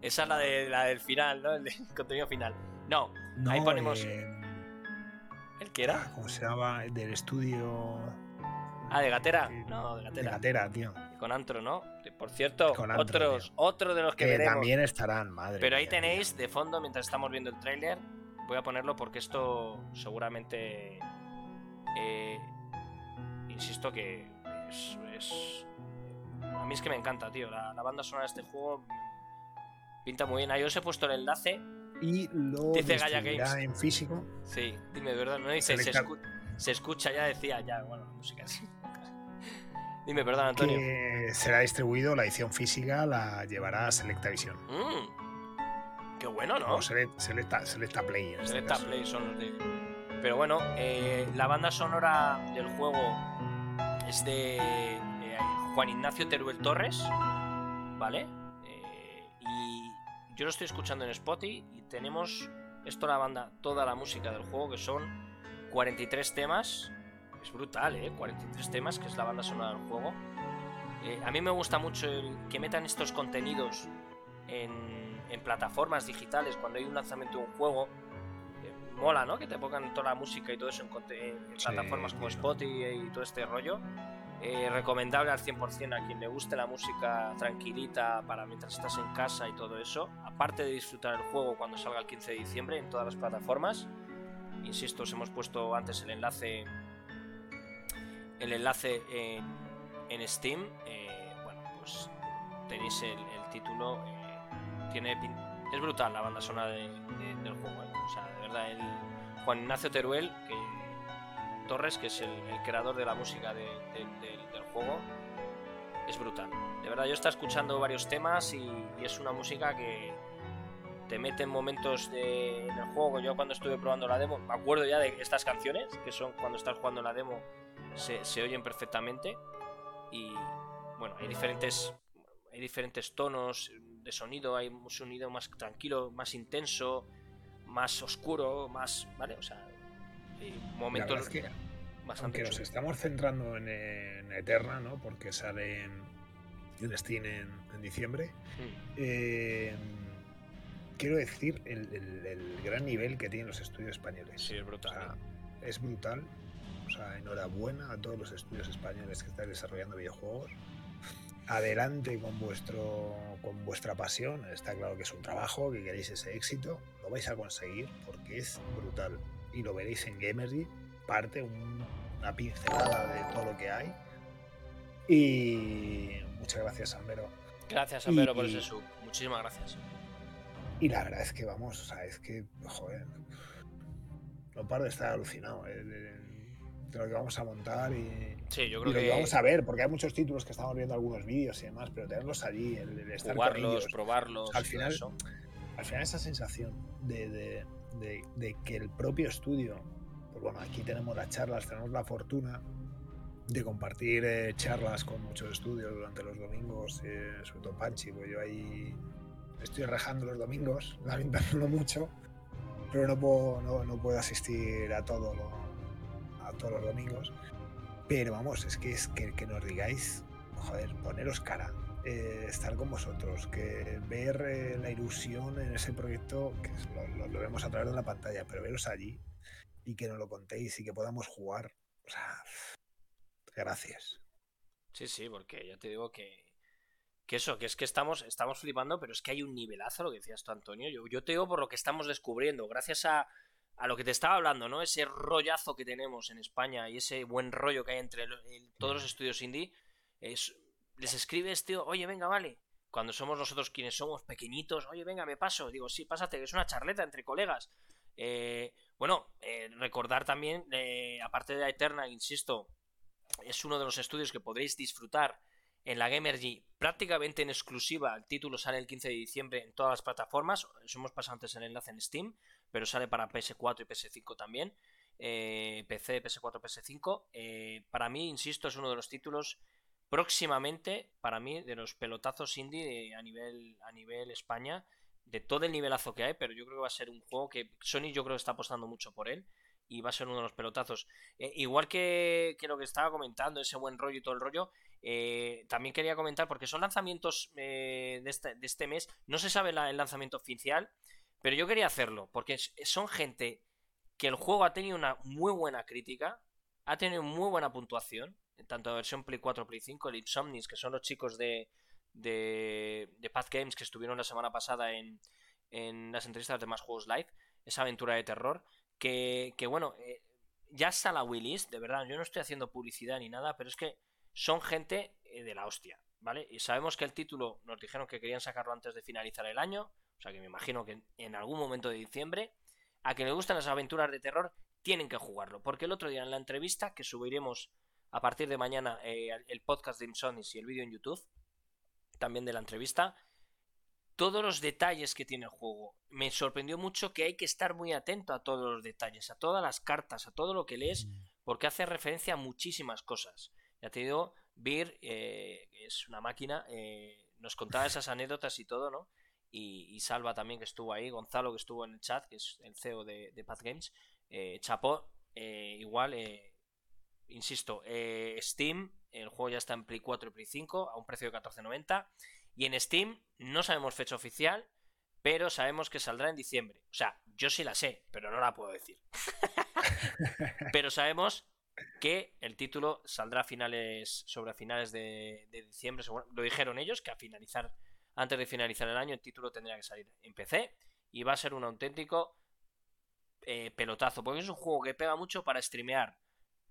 Esa es la de la del final, ¿no? El contenido final. No, ahí ponemos. Eh, ¿El que era? ¿Cómo se llama? Del estudio. Ah, de Gatera. No, de Gatera. De Gatera, tío. con Antro, ¿no? Por cierto, otros, otro de los que, veremos. también estarán, madre. Pero ahí tenéis de fondo, mientras estamos viendo el tráiler, voy a ponerlo porque esto seguramente eh, insisto que es, a mí es que me encanta tío. La, banda sonora de este juego pinta muy bien. Ahí os he puesto el enlace. Y lo dice Gaia Games. en físico. Sí dime verdad no dice se, escucha ya decía ya bueno la música así dime perdón Antonio. Que será distribuido la edición física la llevará a Selecta Visión. Mm. Qué bueno, ¿no? no Selecta, Selecta Play. Selecta Play son los de. Pero bueno, eh, la banda sonora del juego es de eh, Juan Ignacio Teruel Torres, ¿vale? Eh, yo lo estoy escuchando en Spotify y tenemos esto la banda, toda la música del juego, que son 43 temas. Es brutal, ¿eh? 43 temas, que es la banda sonora del juego. A mí me gusta mucho el que metan estos contenidos en, en plataformas digitales cuando hay un lanzamiento de un juego. Eh, mola, ¿no? Que te pongan toda la música y todo eso en, plataformas como Spotify y todo este rollo. Eh, recomendable al 100% a quien le guste la música tranquilita para mientras estás en casa y todo eso. Aparte de disfrutar el juego cuando salga el 15 de diciembre en todas las plataformas. Insisto, os hemos puesto antes el enlace el enlace en, en Steam. Eh, bueno, pues tenéis el, título. Eh, tiene es brutal la banda sonora del juego. O sea, de verdad, el Juan Ignacio Teruel, Torres, que es el, creador de la música del juego, es brutal. De verdad, yo estoy escuchando varios temas y, es una música que te mete en momentos de, en el juego. Yo cuando estuve probando la demo, me acuerdo ya de estas canciones, que son cuando estás jugando la demo, se, se oyen perfectamente. Y bueno, hay diferentes, hay diferentes tonos de sonido, hay un sonido más tranquilo, más intenso, más oscuro, más, ¿vale? O sea, momentos que, aunque nos estamos centrando en, Eterna, ¿no? Porque sale en, Steam en, diciembre. Hmm. Eh, quiero decir el, gran nivel que tienen los estudios españoles. Sí, es brutal. es brutal. O sea, enhorabuena a todos los estudios españoles que están desarrollando videojuegos. Adelante con vuestro con vuestra pasión. Está claro que es un trabajo, que queréis ese éxito. Lo vais a conseguir porque es brutal y lo veréis en Gamersy, parte una pincelada de todo lo que hay. Y muchas gracias, Ambero. Gracias, Ambero, por ese sub. Muchísimas gracias. Y la verdad es que vamos, o sea, es que, joder, no paro de estar alucinado eh, de, lo que vamos a montar y, sí, yo creo lo que... vamos a ver, porque hay muchos títulos que estamos viendo algunos vídeos y demás, pero tenerlos allí, el, estar Jugarlos, probarlos, al final, al final esa sensación de de, que el propio estudio, pues bueno, aquí tenemos las charlas, tenemos la fortuna de compartir eh, charlas con muchos estudios durante los domingos, eh, sobre todo Panchi, pues yo ahí estoy rajando los domingos, lamentándolo mucho, pero no puedo, no, puedo asistir a todo a todos los domingos. Pero vamos, es que es que, nos digáis, joder, poneros cara, eh, estar con vosotros, que ver eh, la ilusión en ese proyecto, que lo, vemos a través de la pantalla, pero veros allí y que nos lo contéis y que podamos jugar. O sea, gracias. Sí, sí, porque ya te digo que, que eso, que es que estamos, estamos flipando, pero es que hay un nivelazo, lo que decías tú, Antonio. Yo, yo te digo por lo que estamos descubriendo, gracias a, a lo que te estaba hablando, ¿no? Ese rollazo que tenemos en España y ese buen rollo que hay entre todos los estudios indie, es, les escribes, tío, oye, venga, vale. Cuando somos nosotros quienes somos pequeñitos, oye, venga, me paso. Digo, sí, pásate, que es una charleta entre colegas. Eh, bueno, eh, recordar también, eh, aparte de la Eterna, insisto, es uno de los estudios que podréis disfrutar en la Gamergy prácticamente en exclusiva. El título sale el 15 de diciembre en todas las plataformas. Eso hemos pasado antes el enlace en Steam, pero sale para PS4 y PS5 también. PC, PS4, PS5. para mí, insisto, es uno de los títulos próximamente, para mí, de los pelotazos indie a nivel, a nivel España, de todo el nivelazo que hay, pero yo creo que va a ser un juego que Sony yo creo que está apostando mucho por él y va a ser uno de los pelotazos. Eh, igual que, lo que estaba comentando, ese buen rollo y todo el rollo, eh, también quería comentar, porque son lanzamientos eh, de, este, de, este, mes, no se sabe el lanzamiento oficial, pero yo quería hacerlo, porque son gente que el juego ha tenido una muy buena crítica, ha tenido muy buena puntuación, tanto la versión Play 4 Play 5, el Insomnis, que son los chicos de, de, de Path Games que estuvieron la semana pasada en, en las entrevistas de Más Juegos Live, esa aventura de terror, que, bueno, eh, ya está la Willis, de verdad, yo no estoy haciendo publicidad ni nada, pero es que son gente eh, de la hostia, ¿vale? Y sabemos que el título nos dijeron que querían sacarlo antes de finalizar el año, o sea que me imagino que en, algún momento de diciembre, a que le gustan las aventuras de terror, tienen que jugarlo, porque el otro día en la entrevista que subiremos a partir de mañana eh, el podcast de Insomnis y el vídeo en YouTube, también de la entrevista, todos los detalles que tiene el juego. Me sorprendió mucho que hay que estar muy atento a todos los detalles, a todas las cartas, a todo lo que lees, mm. porque hace referencia a muchísimas cosas. Ya te digo, Beer eh, es una máquina, eh, nos contaba esas anécdotas y todo, ¿no? Y, Salva también que estuvo ahí, Gonzalo que estuvo en el chat, que es el CEO de, de Path Games, eh, chapó, eh, igual, eh, insisto, Steam, el juego ya está en Play 4 y Play 5 a un precio de 14.90 y en Steam no sabemos fecha oficial, pero sabemos que saldrá en diciembre. O sea, yo sí la sé, pero no la puedo decir. pero sabemos que el título saldrá a finales, sobre finales de, de diciembre, lo dijeron ellos, que a finalizar antes de finalizar el año el título tendría que salir en PC y va a ser un auténtico eh, pelotazo, porque es un juego que pega mucho para streamear.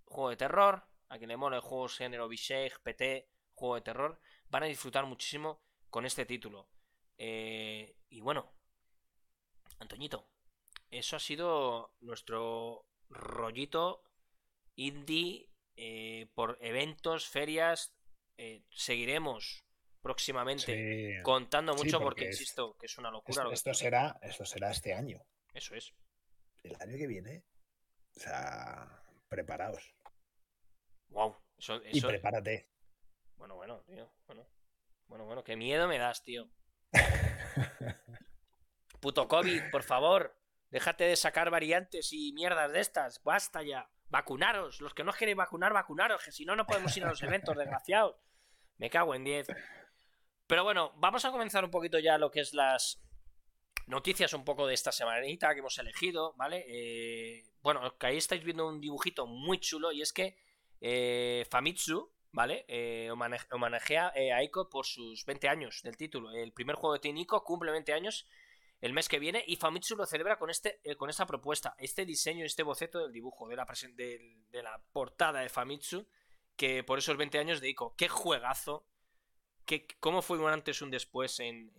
Juego de terror, a quien le mola el juego género Bishake, PT, juego de terror, van a disfrutar muchísimo con este título. Eh, y bueno, Antoñito, eso ha sido nuestro rollito indie eh, por eventos, ferias. seguiremos próximamente contando mucho porque, insisto que es una locura. Esto, será, esto será este año. Eso es. El año que viene. O sea, preparaos. Wow. Y prepárate. Bueno, bueno, tío. Bueno. Bueno, bueno, qué miedo me das, tío. Puto COVID, por favor. Déjate de sacar variantes y mierdas de estas. Basta ya. Vacunaros. Los que no queréis vacunar, vacunaros. Que si no, no podemos ir a los eventos, desgraciados. Me cago en 10. Pero bueno, vamos a comenzar un poquito ya lo que es las noticias un poco de esta semanita que hemos elegido, ¿vale? Eh, bueno, que ahí estáis viendo un dibujito muy chulo y es que eh, Famitsu, ¿vale? Eh, homenajea a Ico por sus 20 años del título. El primer juego de Team Ico cumple 20 años el mes que viene y Famitsu lo celebra con, este, con esta propuesta, este diseño, este boceto del dibujo, de la, de, de la portada de Famitsu, que por esos 20 años de Ico. ¡Qué juegazo! Cómo fue un antes y un después en,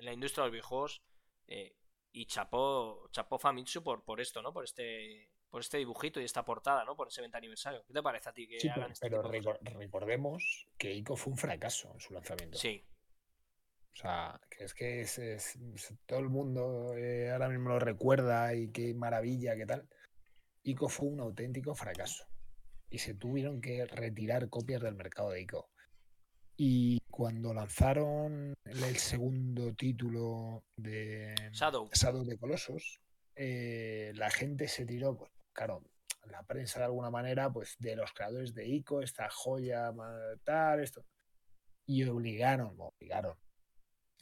la industria de los videojuegos. Eh, y chapó, chapó Famitsu por, por esto, ¿no? Por este, por este dibujito y esta portada, ¿no? Por ese 20 aniversario. ¿Qué te parece a ti que hagan este Pero recordemos que Ico fue un fracaso en su lanzamiento. Sí. O sea, que es que todo el mundo eh, ahora mismo lo recuerda y qué maravilla, qué tal. Ico fue un auténtico fracaso. Y se tuvieron que retirar copias del mercado de Ico. Y cuando lanzaron el segundo título de Shadow, de Colosos, eh, la gente se tiró, pues claro, la prensa de alguna manera, pues de los creadores de ICO, esta joya, tal, esto. Y obligaron, obligaron.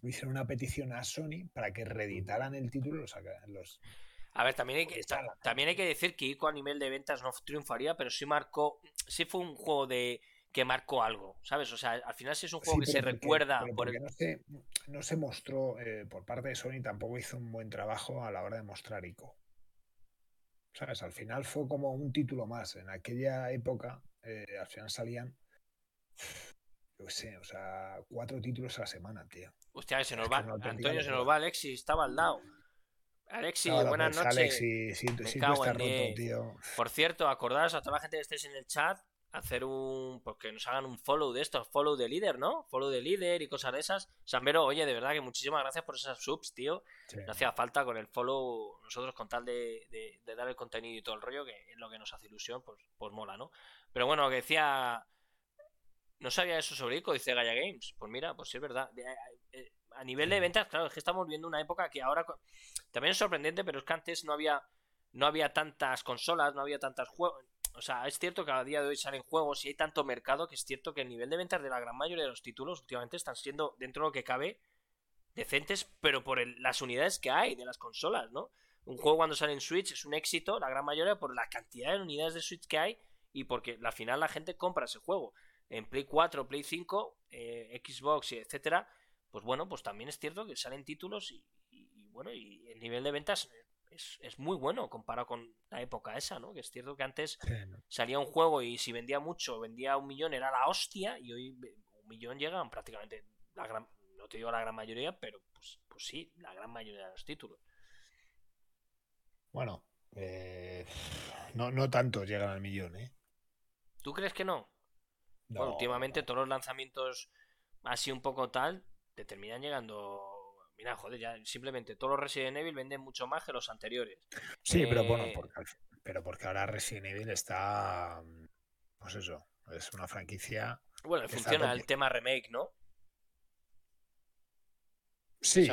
Hicieron una petición a Sony para que reeditaran el título los, los a ver, también hay, que, también hay que decir que ICO a nivel de ventas no triunfaría, pero sí marcó, sí fue un juego de, que marcó algo, ¿sabes? O sea, al final sí es un juego que se recuerda. por no, se, no, se, mostró, eh, por parte de Sony tampoco hizo un buen trabajo a la hora de mostrar ICO. ¿Sabes? Al final fue como un título más. En aquella época, eh, al final salían, yo sé, o sea, cuatro títulos a la semana, tío. Hostia, se nos va, Antonio se nos va, Alexis, estaba al lado. Alexis, buenas noches. Alexis, sí, sí, roto, tío. Por cierto, acordaos a toda la gente que estéis en el chat hacer un. Porque nos hagan un follow de esto, follow de líder, ¿no? Follow de líder y cosas de esas. Sambero, oye, de verdad que muchísimas gracias por esas subs, tío. No hacía falta con el follow, nosotros con tal de, dar el contenido y todo el rollo, que es lo que nos hace ilusión, pues, pues mola, ¿no? Pero bueno, que decía. No sabía eso sobre ICO, dice Gaia Games. Pues mira, pues sí es verdad. Eh, a nivel de ventas, claro, es que estamos viendo una época que ahora. También es sorprendente, pero es que antes no había. No había tantas consolas, no había tantos juegos o sea, es cierto que a día de hoy salen juegos y hay tanto mercado que es cierto que el nivel de ventas de la gran mayoría de los títulos últimamente están siendo, dentro de lo que cabe, decentes, pero por las unidades que hay de las consolas, ¿no? Un juego cuando sale en Switch es un éxito, la gran mayoría, por la cantidad de unidades de Switch que hay y porque al final la gente compra ese juego. En Play 4, Play 5, eh, Xbox, etcétera, pues bueno, pues también es cierto que salen títulos y, y bueno, y el nivel de ventas es, muy bueno comparado con la época esa, ¿no? Que es cierto que antes salía un juego y si vendía mucho, vendía un millón, era la hostia, y hoy un millón llegan prácticamente la gran, no te digo la gran mayoría, pero pues, pues sí, la gran mayoría de los títulos. Bueno, eh, no, no tanto llegan al millón, ¿eh? ¿Tú crees que no? bueno, últimamente todos los lanzamientos así un poco tal te terminan llegando mira, joder, ya simplemente todos los Resident Evil venden mucho más que los anteriores. Sí, pero bueno, eh, porque, pero porque ahora Resident Evil está, pues eso, es una franquicia. Bueno, funciona el tema remake, ¿no? Sí,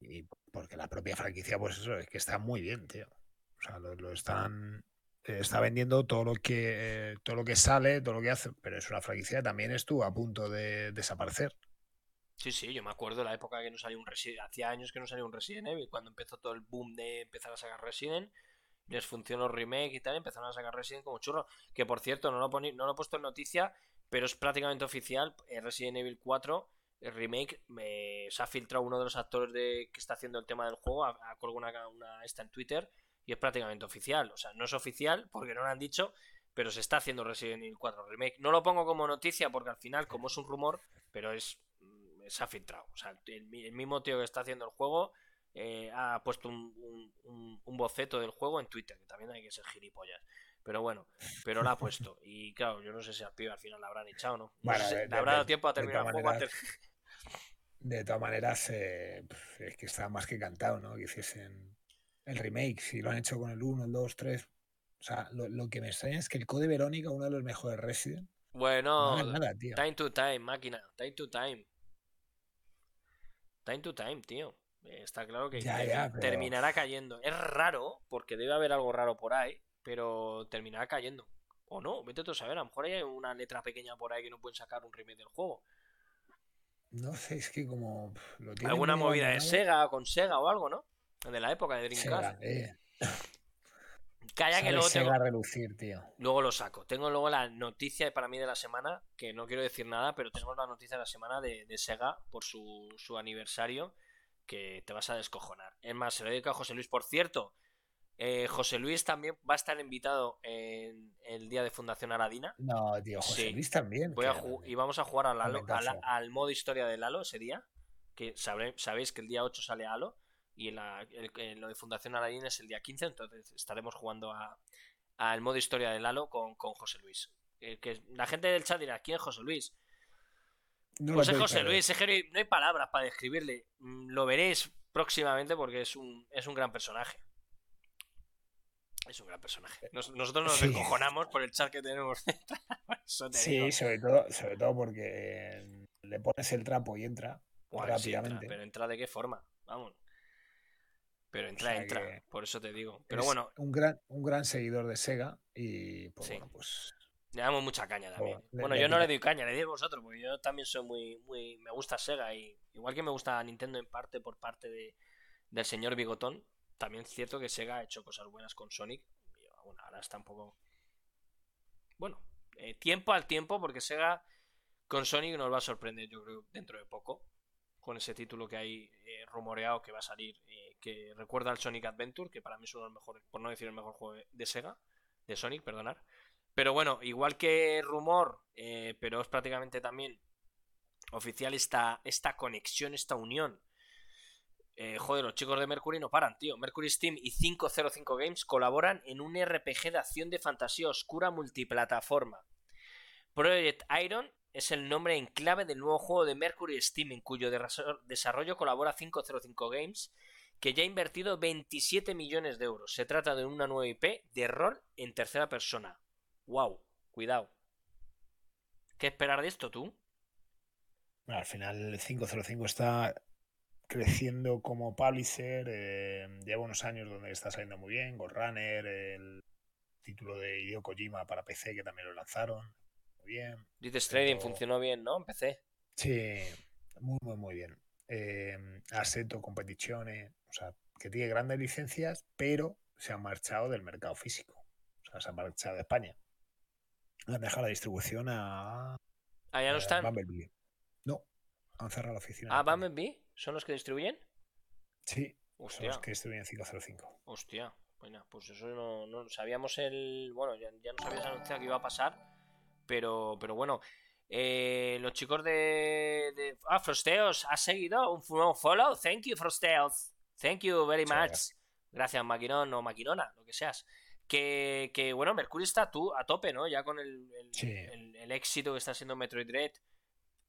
y, porque la propia franquicia, pues eso, es que está muy bien, tío. O sea, lo, están. Eh, está vendiendo todo lo que todo lo que sale, todo lo que hace, pero es una franquicia también estuvo a punto de desaparecer. Sí, sí, yo me acuerdo de la época que no salió un Resident hacía años que no salió un Resident Evil, cuando empezó todo el boom de empezar a sacar Resident, les funcionó remake y tal, empezaron a sacar Resident como churro, que por cierto no lo, no lo he puesto en noticia, pero es prácticamente oficial, eh, Resident Evil 4 el remake me, se ha filtrado uno de los actores de, que está haciendo el tema del juego, ha, colgado una, una, esta en Twitter y es prácticamente oficial. O sea, no es oficial porque no lo han dicho, pero se está haciendo Resident Evil 4 remake. No lo pongo como noticia porque al final, como es un rumor, pero es se ha filtrado. O sea, el, mismo tío que está haciendo el juego eh, ha puesto un, un, boceto del juego en Twitter, que también hay que ser gilipollas. Pero bueno, pero lo ha puesto. Y claro, yo no sé si al pibe al final la habrán echado o no. le habrá dado tiempo a terminar el juego antes. De todas maneras, eh, es que está más que cantado, ¿no? Que hiciesen el remake, si lo han hecho con el 1, el 2, 3. O sea, lo, que me extraña es que el Code Verónica, uno de los mejores Resident. Bueno, time to time, máquina, time to time. Time to time, tío. Está claro que terminará cayendo. Es raro, porque debe haber algo raro por ahí, pero terminará cayendo. O no, vete tú a saber, a lo mejor hay una letra pequeña por ahí que no pueden sacar un remake del juego. No sé, es que como. Alguna movida de Sega con Sega o algo, ¿no? De la época de Dreamcast. Eh. Calla que luego tengo... relucir, tío. Luego lo saco. Tengo luego la noticia para mí de la semana, que no quiero decir nada, pero tenemos la noticia de la semana de, Sega por su, su, aniversario, que te vas a descojonar. Es más, se lo dedico a José Luis. Por cierto, eh, José Luis también va a estar invitado en el día de Fundación Aradina. No, tío, José Luis también. y vamos a jugar al, al, modo historia del Halo ese día. Que sabéis que el día 8 sale Halo. Y en, lo de Fundación Aradina es el día 15. Entonces estaremos jugando al modo historia del Halo con, José Luis. Eh, que la gente del chat dirá: ¿Quién es José Luis? No pues es José Luis, no hay palabras para describirle. Mm, lo veréis próximamente porque es un, es un gran personaje. Es un gran personaje. nosotros nos sí. por el chat que tenemos. sí, sobre todo, sobre todo porque le pones el trapo y entra rápidamente. pero entra de qué forma, vamos. Pero entra, entra, por eso te digo. Pero bueno. Un gran, un gran seguidor de Sega y pues bueno, pues. Le damos mucha caña también. Bueno, yo no le doy caña, le doy a vosotros, porque yo también soy muy, muy. Me gusta Sega y igual que me gusta Nintendo en parte por parte de, del señor Bigotón, también es cierto que Sega ha hecho cosas buenas con Sonic. Y bueno, ahora está un poco. Bueno, eh, tiempo al tiempo, porque Sega con Sonic nos va a sorprender, yo creo, dentro de poco. Con ese título que hay eh, rumoreado que va a salir, eh, que recuerda al Sonic Adventure, que para mí es uno de los mejores, por no decir el mejor juego de Sega, de Sonic, perdonar. Pero bueno, igual que rumor, pero es prácticamente también oficial esta, esta conexión, esta unión eh, joder, los chicos de Mercury no paran, tío. Mercury Steam y 505 Games colaboran en un RPG de acción de fantasía oscura multiplataforma. Project Iron es el nombre en clave del nuevo juego de Mercury Steam, en cuyo desarrollo colabora 505 Games, que ya ha invertido 27 millones de euros. Se trata de una nueva IP de rol en tercera persona. ¡Wow! Cuidado. ¿Qué esperar de esto tú? al final 505 está creciendo como publisher. Eh, lleva unos años donde está saliendo muy bien. Ghost Runner, el título de Hideo Kojima para PC que también lo lanzaron. Bien. Dices Trading funcionó bien, ¿no? En PC. Sí, muy, muy, muy bien. Eh, Assetto Competizione, o sea, que tiene grandes licencias, pero se han marchado del mercado físico. O sea, se han marchado de España. Han dejado la distribución a. ¿Ah, ya no están? No, han cerrado la oficina. ¿Ah, Bumblebee? ¿Son los que distribuyen? Sí, son los que distribuyen 505. Hostia, bueno, pues eso no, no sabíamos el. Bueno, ya, ya nos habías anunciado que iba a pasar, pero, pero bueno. Eh, los chicos de, Ah, Frosteos, ¿has seguido un follow? Thank you, Frosteos. Thank you very much. Gracias, Maquinón o Maquinona, lo que seas. Que, que, bueno, Mercury está tú a tope, ¿no? Ya con el, el, el, éxito que está siendo Metroid Dread,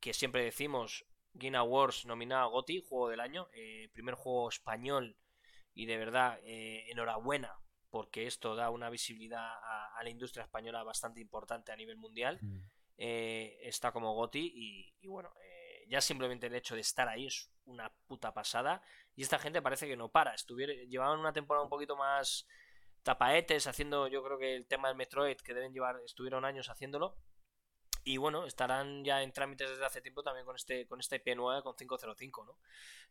que siempre decimos, Game Awards nominado a GOTY, juego del año, eh, primer juego español y de verdad eh, enhorabuena porque esto da una visibilidad a, la industria española bastante importante a nivel mundial. Mm. Eh, está como GOTY y, bueno, ya simplemente el hecho de estar ahí es una puta pasada. Y esta gente parece que no para. Estuvieron, llevaban una temporada un poquito más tapaetes haciendo, yo creo que el tema del Metroid, que deben llevar, estuvieron años haciéndolo. Y bueno, estarán ya en trámites desde hace tiempo también con este con esta IP nueva con 505, ¿no?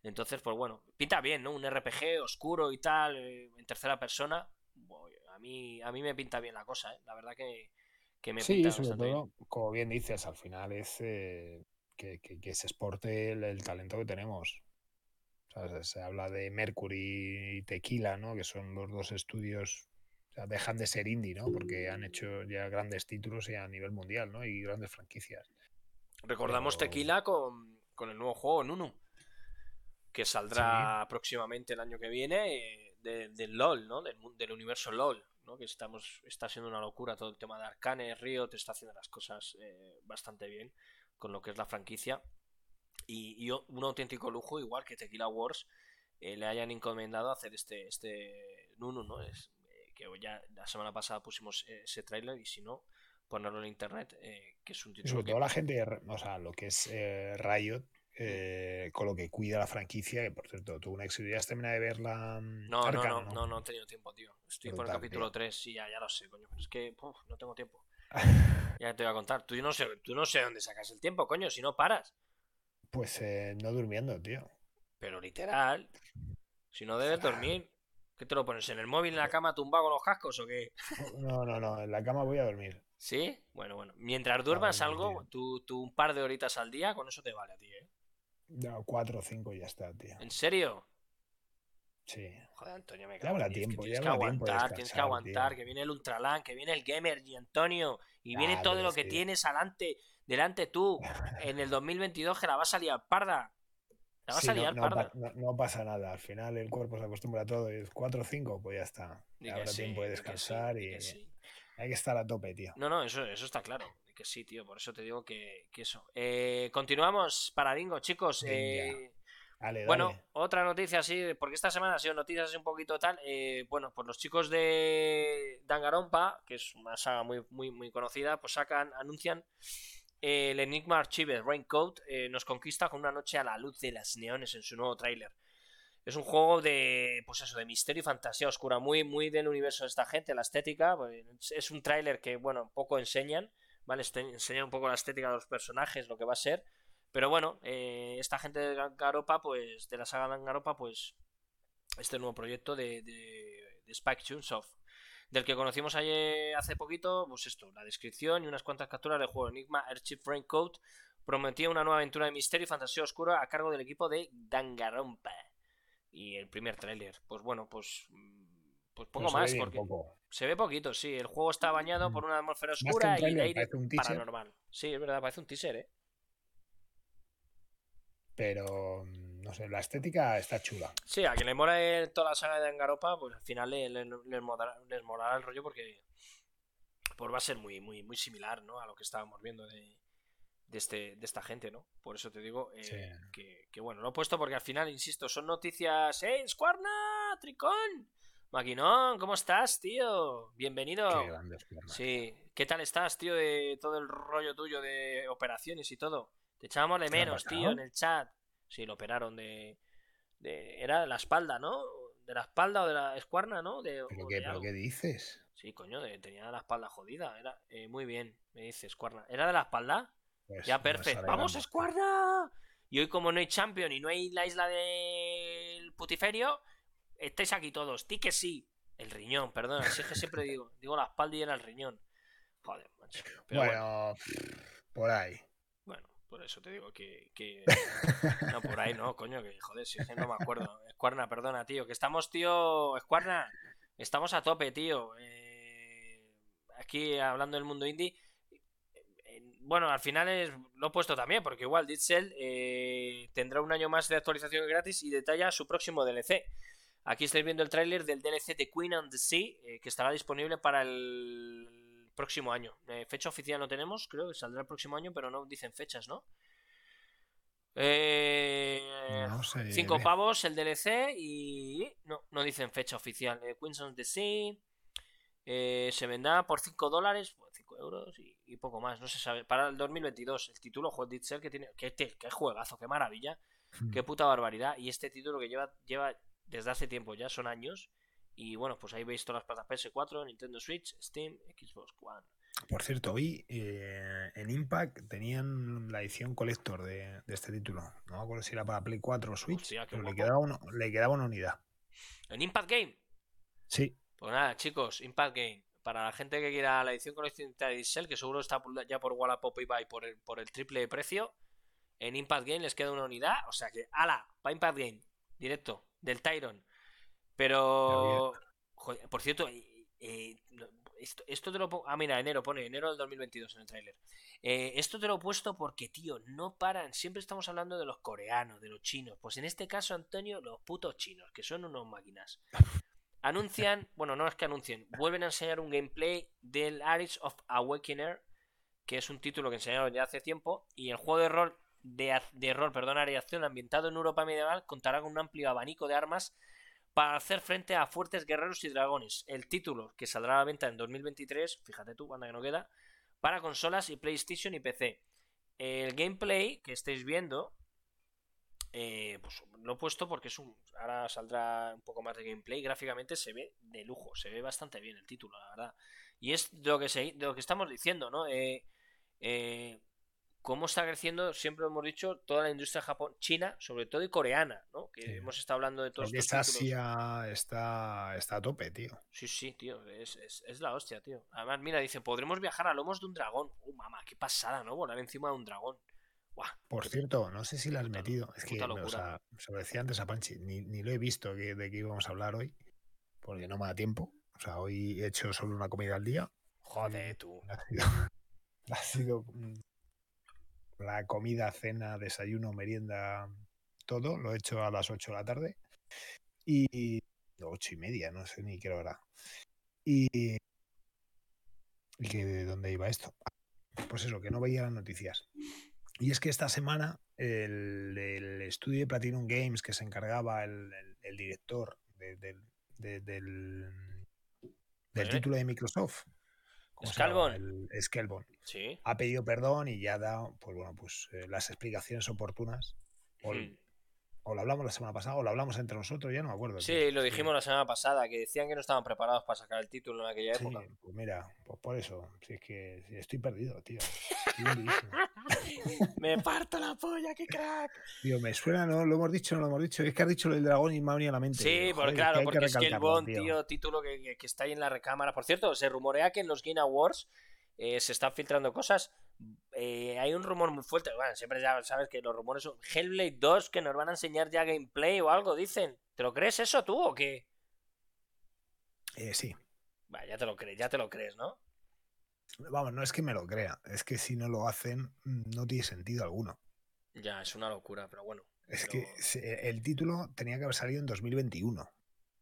Entonces, pues bueno, pinta bien, ¿no? Un RPG oscuro y tal, eh, en tercera persona. A mí, a mí me pinta bien la cosa, ¿eh? La verdad que, que me Sí, pinta sobre bastante todo, bien. como bien dices, al final es eh, que, que- que se exporte el, el talento que tenemos. O sea, se, habla de Mercury y Tequila, ¿no? Que son los dos estudios, o sea, dejan de ser indie, ¿no? Porque han hecho ya grandes títulos y a nivel mundial, ¿no? Y grandes franquicias. Recordamos Pero- Tequila con, con el nuevo juego Nunu, que saldrá próximamente el año que viene eh, de- del LOL, ¿no? Del, del universo LOL, ¿no? Que estamos, está siendo una locura todo el tema de Arcane, Riot está haciendo las cosas eh, bastante bien con lo que es la franquicia. Y, un auténtico lujo, igual que Tequila Wars, eh, le hayan encomendado hacer este, este Nunu, ¿no? Es, eh, que ya la semana pasada pusimos eh, ese tráiler y si no, ponerlo en internet, eh, que es un título sobre que todo la gente, o sea, lo que es Riot, eh, con lo que cuida la franquicia, que por cierto, tuvo un éxito. ¿Ya has terminado de ver la mm, No, no, Arcane, no, no, no he tenido tiempo, tío. Estoy por el capítulo tío. 3, sí, ya, ya lo sé, coño. Pero es que uf, no tengo tiempo. Ya te voy a contar. Tú no sé, tú no sé dónde sacas el tiempo, coño, si no paras. Pues eh, no durmiendo, tío. Pero literal. Si no debes dormir. ¿Qué te lo pones? ¿En el móvil en la cama tumbado con los cascos o qué? No, no, no, en la cama voy a dormir. ¿Sí? Bueno, bueno. Mientras duermas algo, tú, tú un par de horitas al día, con eso te vale a ti, ¿eh? No, cuatro o cinco y ya está, tío. ¿En serio? Sí. Joder, Antonio, me Ya cago en habrá tiempo, tienes ya que aguantar, tienes que aguantar, que viene el Ultralan, que viene el Gamer y Antonio, y viene Ah, todo lo que tienes adelante, delante tú, en el 2022 que la vas a liar parda. La vas Sí, a liar no parda. pa- no- no pasa nada. Al final el cuerpo se acostumbra a todo. Y es cuatro o cinco, pues ya está. Ya habrá sí, tiempo de descansar y hay que estar a tope, tío. No, no, eso, eso está claro. Que sí, tío, por eso te digo que, que eso. Eh, continuamos para Bingo, chicos. Eh, Dale, Bueno, otra noticia así, porque esta semana ha sido noticias así un poquito tal. eh, bueno, pues los chicos de Danganronpa, que es una saga muy, muy, muy conocida, pues sacan, anuncian el Enigma Archive Raincoat eh, nos conquista con una noche a la luz de las neones en su nuevo tráiler. Es un juego de, pues eso, de misterio y fantasía oscura, muy, muy del universo de esta gente, la estética. pues, es un tráiler que, bueno, poco enseñan, ¿vale? Este- un poco la estética de los personajes, lo que va a ser. Pero bueno, eh, esta gente de Danganronpa, pues, de la saga Danganronpa, pues, este nuevo proyecto de, de, Spike Chunsoft, del que conocimos ayer hace poquito, pues esto, la descripción y unas cuantas capturas del juego Enigma Airchip Raincoat prometía una nueva aventura de misterio y fantasía oscura a cargo del equipo de Danganronpa. Y el primer tráiler, pues bueno, pues pues pongo más porque poco. se ve poquito, sí, el juego está bañado por una atmósfera oscura y aire un paranormal. Sí, es verdad, parece un teaser, ¿eh? Pero mm, no sé, la estética está chula. Sí, a quien le mola toda la saga de Dangaropa, pues al final le- le- les, molará, les molará el rollo porque pues va a ser muy, muy, muy similar, ¿no? A lo que estábamos viendo de, de, este, de esta gente, ¿no? Por eso te digo eh, Sí. que, que, bueno, lo he puesto porque al final, insisto, son noticias. ¡Eh, Squarna! ¡Tricón! Maquinón, ¿cómo estás, tío? Bienvenido. Qué piernas. Sí, ¿qué tal estás, tío, de todo el rollo tuyo de operaciones y todo? Te echábamos de ¿Qué le ha menos, tío, en el chat. Sí, lo operaron de, de... Era de la espalda, ¿no? De la espalda o de la escuarna, ¿no? De, ¿Pero qué, de pero algo. qué dices? Sí, coño, de- tenía la espalda jodida. Era eh, muy bien, me dices, Escuarna. ¿Era de la espalda? Pues ya, perfecto. ¡Vamos. Escuarna! Y hoy, como no hay Champion y no hay la isla del Putiferio, estáis aquí todos. Ti que sí. El riñón, perdona, si es que siempre digo, digo la espalda y era el riñón. Joder, macho. Pero bueno, bueno, por ahí. bueno, por eso te digo que, que- No, por ahí no, coño, que joder, si es que no me acuerdo. Escuarna, perdona, tío. Que estamos, tío. Escuarna, estamos a tope, tío. Eh, aquí hablando del mundo indie. Eh, Bueno, al final es, lo he puesto también, porque igual Cell eh, tendrá un año más de actualización gratis y detalla su próximo DLC. Aquí estáis viendo el tráiler del DLC de Queen and the Sea, eh, que estará disponible para el próximo año. Eh, fecha oficial no tenemos, creo que saldrá el próximo año, pero no dicen fechas, ¿no? Eh, No sé. Cinco pavos el DLC y no, no dicen fecha oficial. Eh, Queens of the Sea eh, se vendrá por 5 dólares. Bueno, cinco euros y, poco más, no se sabe. Para el 2022, el título, Juan Ditzel, que tiene. Qué, qué juegazo, qué maravilla, hmm. qué puta barbaridad. Y este título que lleva, lleva desde hace tiempo, ya son años. Y bueno, pues ahí veis todas las plataformas PS4, Nintendo Switch, Steam, Xbox One. Por cierto, hoy eh, en Impact tenían la edición collector de, este título. No me acuerdo si era para Play 4 o Switch, pero le quedaba, le quedaba una unidad. ¿En Impact Game? Sí. Pues nada, chicos, Impact Game. Para la gente que quiera la edición colección de Diesel, que seguro está ya por Wallapop y Buy por el, por el triple de precio, en Impact Game les queda una unidad. O sea que, ala, para Impact Game, directo, del Tyron. Pero, por cierto, eh, esto, te lo pongo. Ah, mira, enero, pone enero del 2022 en el tráiler. Eh, esto te lo he puesto porque, tío, no paran. Siempre estamos hablando de los coreanos, de los chinos. Pues en este caso, Antonio, los putos chinos, que son unos máquinas. Anuncian, bueno, no es que anuncien, vuelven a enseñar un gameplay del Aris of Awakener, que es un título que enseñaron ya hace tiempo, y el juego de rol, de, rol, perdón, acción ambientado en Europa medieval contará con un amplio abanico de armas para hacer frente a fuertes guerreros y dragones. El título, que saldrá a la venta en 2023, fíjate tú, cuando que no queda, para consolas y PlayStation y PC. El gameplay que estáis viendo, eh, pues lo he puesto porque es un. Ahora saldrá un poco más de gameplay. Gráficamente se ve de lujo, se ve bastante bien el título, la verdad. Y es de lo que, se, lo que estamos diciendo, ¿no? Eh, eh, cómo está creciendo, siempre hemos dicho, toda la industria Japón, China, sobre todo y coreana, ¿no? Que hemos estado hablando de todos estos Asia está, está a tope, tío. Sí, sí, tío, es, es, la hostia, tío. Además, mira, dice, podremos viajar a lomos de un dragón. Uh, mamá, qué pasada, ¿no? Volar encima de un dragón. Por cierto, no sé si la has metido. Es que, o sea, se lo decía antes a Panchi, ni, lo he visto de qué íbamos a hablar hoy, porque no me da tiempo. O sea, hoy he hecho solo una comida al día. Joder, tú. ha sido mm, la comida, cena, desayuno, merienda, todo, lo he hecho a las 8 de la tarde. Y 8 y media, no sé ni qué hora. Y, y que de dónde iba esto. Pues eso, que no veía las noticias. Y es que esta semana el, estudio de Platinum Games que se encargaba el, director del, del, título de Microsoft, Scalbon. Scalbon. Ha pedido perdón y ya ha dado, pues bueno, pues eh, las explicaciones oportunas. Hmm. O, lo hablamos la semana pasada, o lo hablamos entre nosotros, ya no me acuerdo. Sí, lo dijimos la semana pasada, que decían que no estaban preparados para sacar el título en aquella época. pues mira, pues por eso, si es que estoy perdido, tío. me parto la polla, qué crack. Me suena, no lo hemos dicho, no lo hemos dicho. Es que has dicho el dragón y me ha venido a la mente. Sí, claro, porque es que el Bond, tío, título que, que, está ahí en la recámara. Por cierto, se rumorea que en los Game Awards eh, se están filtrando cosas. Eh, hay un rumor muy fuerte. Bueno, siempre ya sabes que los rumores son Hellblade 2 que nos van a enseñar ya gameplay o algo, dicen. ¿Te lo crees eso tú o qué? Eh, sí. ya te lo crees, ya te lo crees, ¿no? Vamos, no es que me lo crea, es que si no lo hacen no tiene sentido alguno. Ya, es una locura, pero bueno. Es que el título tenía que haber salido en 2021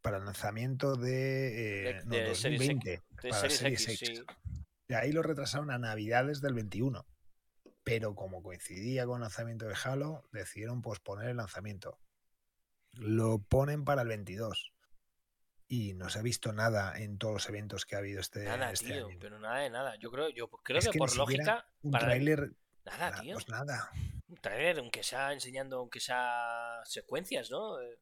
para el lanzamiento de, 2020 para Series X. Y ahí lo retrasaron a Navidades del 21. Pero como coincidía con el lanzamiento de Halo, decidieron posponer el lanzamiento. Lo ponen para el 22. Y no se ha visto nada en todos los eventos que ha habido este, nada, este tío, Pero nada de nada. Yo creo, yo creo que, por lógica. Un trailer. Nada, tío. Pues nada. Un trailer, aunque sea enseñando, aunque sea secuencias, ¿no? Eh,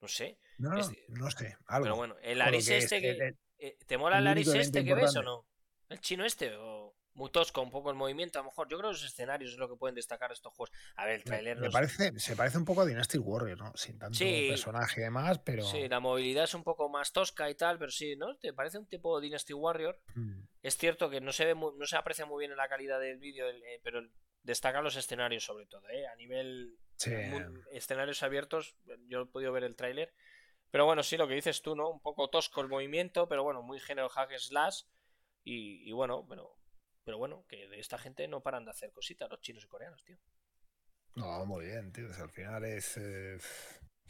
no sé. No, no, no sé. Algo. Pero bueno, el Aris este que. Eh, ¿Te mola el Aris este que ves o no? ¿El chino este? ¿O muy tosco un poco el movimiento? A lo mejor yo creo que los escenarios es lo que pueden destacar estos juegos. A ver, el trailer. Me, parece, se parece un poco a Dynasty Warrior, ¿no? Sin tanto personaje y demás, pero. Sí, la movilidad es un poco más tosca y tal, pero sí, ¿no? ¿Te parece un tipo Dynasty Warrior? Mm. Es cierto que no se ve no se aprecia muy bien en la calidad del vídeo, eh, pero destaca los escenarios sobre todo, ¿eh? A nivel escenarios abiertos, yo he podido ver el tráiler. Pero bueno, sí, lo que dices tú, ¿no? Un poco tosco el movimiento, pero bueno, muy género hack slash. Y, bueno, pero, pero bueno, que de esta gente no paran de hacer cositas, los chinos y coreanos, tío. No, muy bien, tío. al final es. Eh...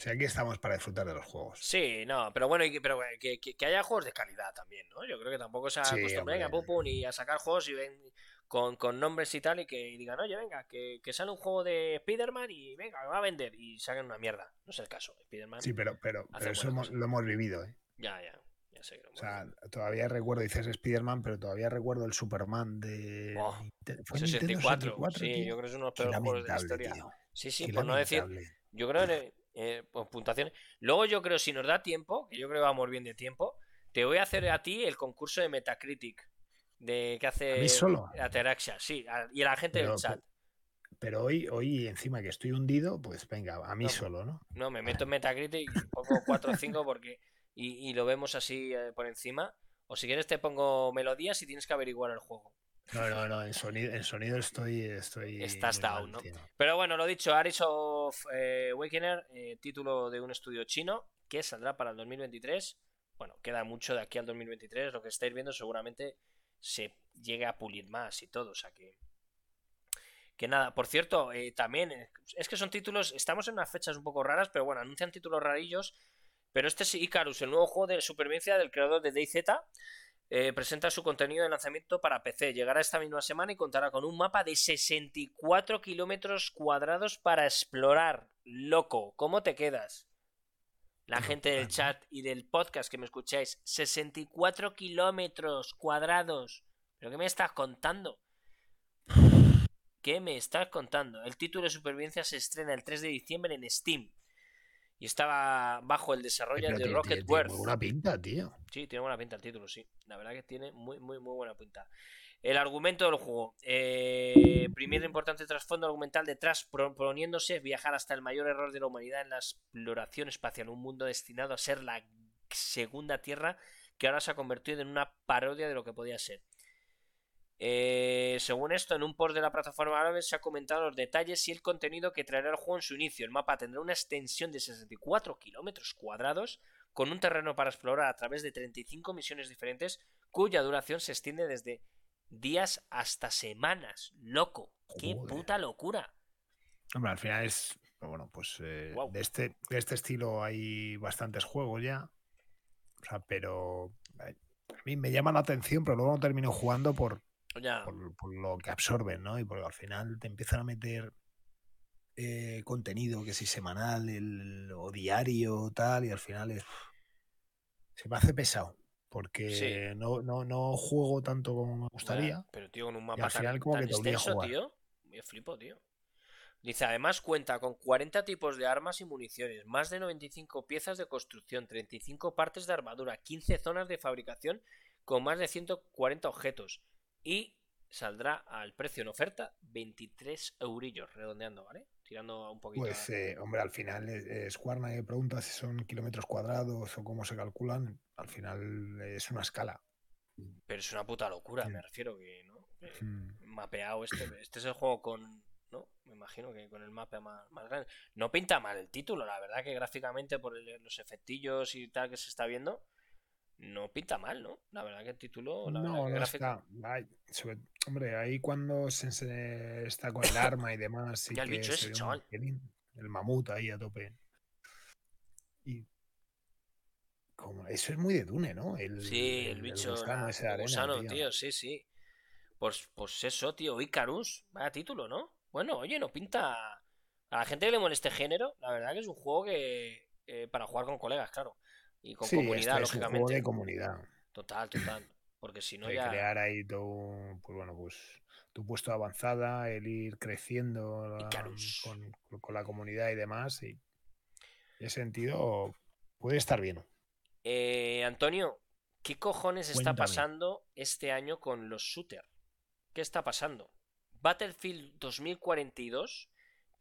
O aquí estamos para disfrutar de los juegos. Sí, no, pero bueno, pero que, que, haya juegos de calidad también, ¿no? Yo creo que tampoco se acostumbren a pum, y a sacar juegos y ven con, con, nombres y tal y que digan, oye, venga, que, que sale un juego de Spider-Man y venga, va a vender y saquen una mierda. No es el caso. Spider-Man. Sí, pero, pero, pero eso lo hemos vivido, ¿eh? Ya, ya. Ya sé que lo O sea, todavía recuerdo, dices Spider-Man, pero todavía recuerdo el Superman de. Oh, ¿fue Nintendo 64. 64, sí, tío? yo creo que es uno de los peores juegos de la historia. tío. Sí, sí, Qué por no decir. Yo creo que eh, pues, puntuaciones. Luego yo creo, si nos da tiempo, que yo creo que vamos bien de tiempo, te voy a hacer a ti el concurso de Metacritic. De que hace ¿A mí solo? Ataraxia, sí, a- y a la gente Pero- del chat. Pero hoy, hoy, encima que estoy hundido, pues venga, a mí No, solo, ¿no? No, me meto en Metacritic y pongo 4 o 5 porque. Y, y lo vemos así eh, por encima. O si quieres te pongo melodías y tienes que averiguar el juego. No, no, no, en sonido, en sonido estoy, estoy. Estás down, mal, ¿no? tío. Pero bueno, lo dicho, Aris of eh, Awakener, eh, título de un estudio chino que saldrá para el 2023. Bueno, queda mucho de aquí al 2023. Lo que estáis viendo seguramente se llegue a pulir más y todo. O sea que. Que nada, por cierto, eh, también eh, es que son títulos. Estamos en unas fechas un poco raras, pero bueno, anuncian títulos rarillos. Pero este es Icarus, el nuevo juego de supervivencia del creador de DayZ. Eh, presenta su contenido de lanzamiento para PC. Llegará esta misma semana y contará con un mapa de 64 kilómetros cuadrados para explorar. Loco, ¿cómo te quedas? La gente del chat y del podcast que me escucháis, 64 kilómetros cuadrados. ¿Pero qué me estás contando? ¿Qué me estás contando? El título de supervivencia se estrena el 3 de diciembre en Steam. Y estaba bajo el desarrollo Pero de tiene- Rocket tiene- tiene muy buena pinta, tío. Sí, tiene buena pinta el título, sí. La verdad que tiene muy, muy, muy buena pinta. El argumento del juego. Eh, primer importante trasfondo argumental detrás, proponiéndose viajar hasta el mayor error de la humanidad en la exploración espacial. Un mundo destinado a ser la segunda Tierra que ahora se ha convertido en una parodia de lo que podía ser. Eh, según esto, en un post de la plataforma árabe se ha comentado los detalles y el contenido que traerá el juego en su inicio. El mapa tendrá una extensión de 64 kilómetros cuadrados, con un terreno para explorar a través de 35 misiones diferentes, cuya duración se extiende desde días hasta semanas. Loco, qué Joder. puta locura. Hombre, al final es. Bueno, pues eh, de, este, de este estilo hay bastantes juegos ya. O sea, pero. eh, A mí me llama la atención, pero luego no termino jugando por, Por, por lo que absorben, ¿no? Y porque al final te empiezan a meter eh, contenido que si semanal el, o diario tal, y al final es, se me hace pesado. Porque Sí. no, no, no juego tanto como me gustaría. Pero tío, con un mapa al tan, final como tan que te obliga a extenso, jugar. tío. Me flipo, tío. Dice, además cuenta con 40 tipos de armas y municiones, más de 95 piezas de construcción, 35 partes de armadura, 15 zonas de fabricación con más de 140 objetos. Y saldrá al precio en oferta 23 eurillos, redondeando, ¿vale? Tirando un poquito. Pues, eh, hombre, al final eh, Square nadie pregunta si son kilómetros cuadrados o cómo se calculan. Al final es una escala. Pero es una puta locura, me refiero que, ¿no? Eh, Mm. mapeado este. Este es el juego con. ¿No? Me imagino que con el mapa más, más grande. No pinta mal el título, la verdad que gráficamente por el- los efectillos y tal que se está viendo, no pinta mal, ¿no? La verdad que el título. La No, no está. Ay, sobre- hombre, ahí cuando se, se está con el arma y demás. Sí Ya el que bicho se ese, chaval. El mamut ahí a tope. Y. Como, eso es muy de Dune, ¿no? El, Sí, el bicho. gusano ese el arena, gusano, tío. tío, sí, sí. Pues, pues eso, tío. Icarus, vaya título, ¿no? Bueno, oye, no pinta. A la gente que le moleste género, la verdad que es un juego que. eh, para jugar con colegas, claro. Y con Sí, comunidad, es un juego lógicamente. de comunidad. Total, total. Porque si no ya. crear ahí tu, pues bueno, pues tu puesto de avanzada, el ir creciendo la- con, con la comunidad y demás. Y en ese sentido puede estar bien. Eh, Antonio, ¿qué cojones está pasando este año con los shooters? ¿Qué está pasando? Battlefield 2042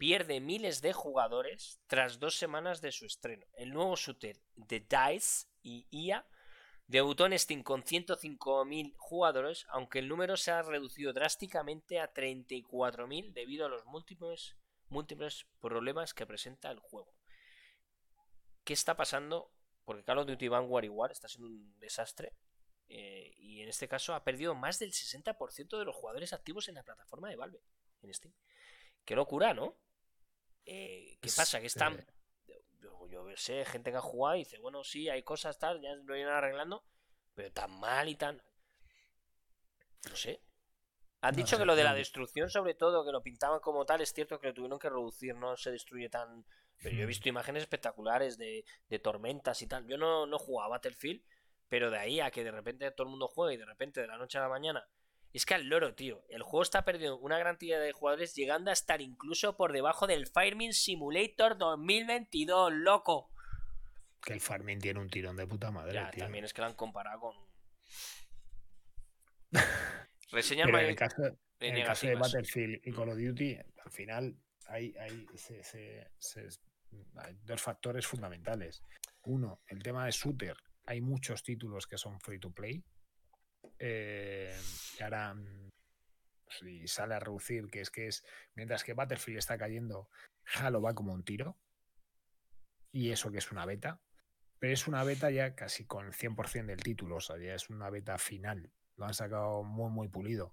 pierde miles de jugadores tras dos semanas de su estreno. El nuevo shooter de DICE y IA debutó en Steam con 105.000 jugadores, aunque el número se ha reducido drásticamente a 34.000 debido a los múltiples, múltiples problemas que presenta el juego. ¿Qué está pasando? Porque Call of Duty Vanguard igual está siendo un desastre. eh, y en este caso ha perdido más del 60% de los jugadores activos en la plataforma de Valve, en Steam. Qué locura, ¿no? Eh, ¿Qué pasa? Que están. Yo, yo sé, gente que ha jugado y dice, bueno, sí, hay cosas tal, ya lo irán arreglando, pero tan mal y tan. No sé. Han No dicho que lo de la destrucción, sobre todo, que lo pintaban como tal, es cierto que lo tuvieron que reducir, no se destruye tan. Pero yo he Hmm. visto imágenes espectaculares de, de tormentas y tal. Yo no, no he jugado a Battlefield, Pero de ahí a que de repente todo el mundo juegue y de repente de la noche a la mañana. Es que al loro, tío. El juego está perdiendo una gran cantidad de jugadores, llegando a estar incluso por debajo del Fireman Simulator 2022, loco. Que el Farming tiene un tirón de puta madre. Ya, tío. también es que lo han comparado con. Reseña Pero en el caso, en el caso de. Battlefield y Call of Duty, al final hay, hay, se- se- se- hay dos factores fundamentales. Uno, el tema de shooter. Hay muchos títulos que son free to play. Eh, y ahora mm, si sale a reducir, que es que es. Mientras que Battlefield está cayendo, Halo va como un tiro. Y eso que es una beta. Pero es una beta ya casi con el 100% del título. O sea, ya es una beta final. Lo han sacado muy, muy pulido.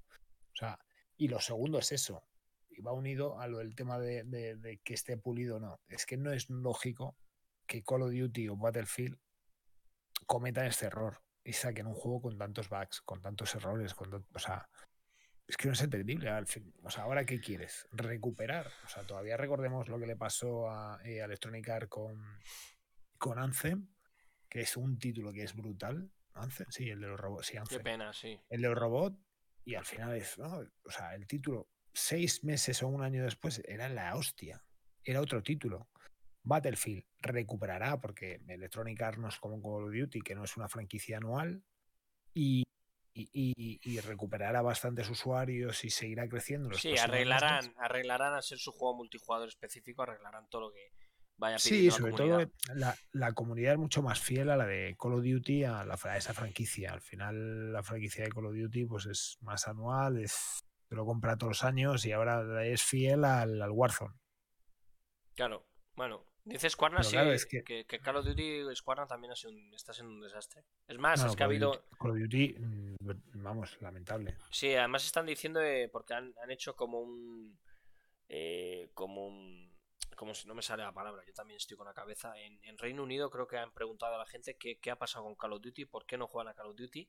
O sea, y lo segundo es eso. Y va unido a lo del tema de, de- de que esté pulido o no. Es que no es lógico que Call of Duty o Battlefield cometan este error y saquen un juego con tantos bugs, con tantos errores, con o sea, es que no es entendible. Al fin, o sea, ahora qué quieres? Recuperar. O sea, todavía recordemos lo que le pasó a, eh, a Electronic Arts con, con Anthem, que es un título que es brutal. Anthem, sí, el de los robots, sí, Qué pena, sí. el del robot y al final es, ¿no? o sea, el título seis meses o un año después era la hostia, era otro título. Battlefield recuperará porque Electronic Arts no es como Call of Duty, que no es una franquicia anual y, y, y- y recuperará bastantes usuarios y seguirá creciendo. en los Sí, arreglarán, meses. arreglarán a ser su juego multijugador específico, arreglarán todo lo que vaya Sí, sobre comunidad. todo la, la comunidad es mucho más fiel a la de Call of Duty, a, la, a esa franquicia. Al final la franquicia de Call of Duty pues es más anual, es, te lo compra todos los años y ahora es fiel al, al Warzone. Claro, bueno, dice Squarna sí, claro, es que... que- que Call of Duty Squarna también ha sido un- está siendo un desastre. Es más, No, es que ha habido... Call of Duty, mm, vamos, lamentable. Sí, además están diciendo de- porque han, han hecho como un eh, como un como si no me sale la palabra, yo también estoy con la cabeza. En, en Reino Unido creo que han preguntado a la gente qué, qué ha pasado con Call of Duty, por qué no juegan a Call of Duty.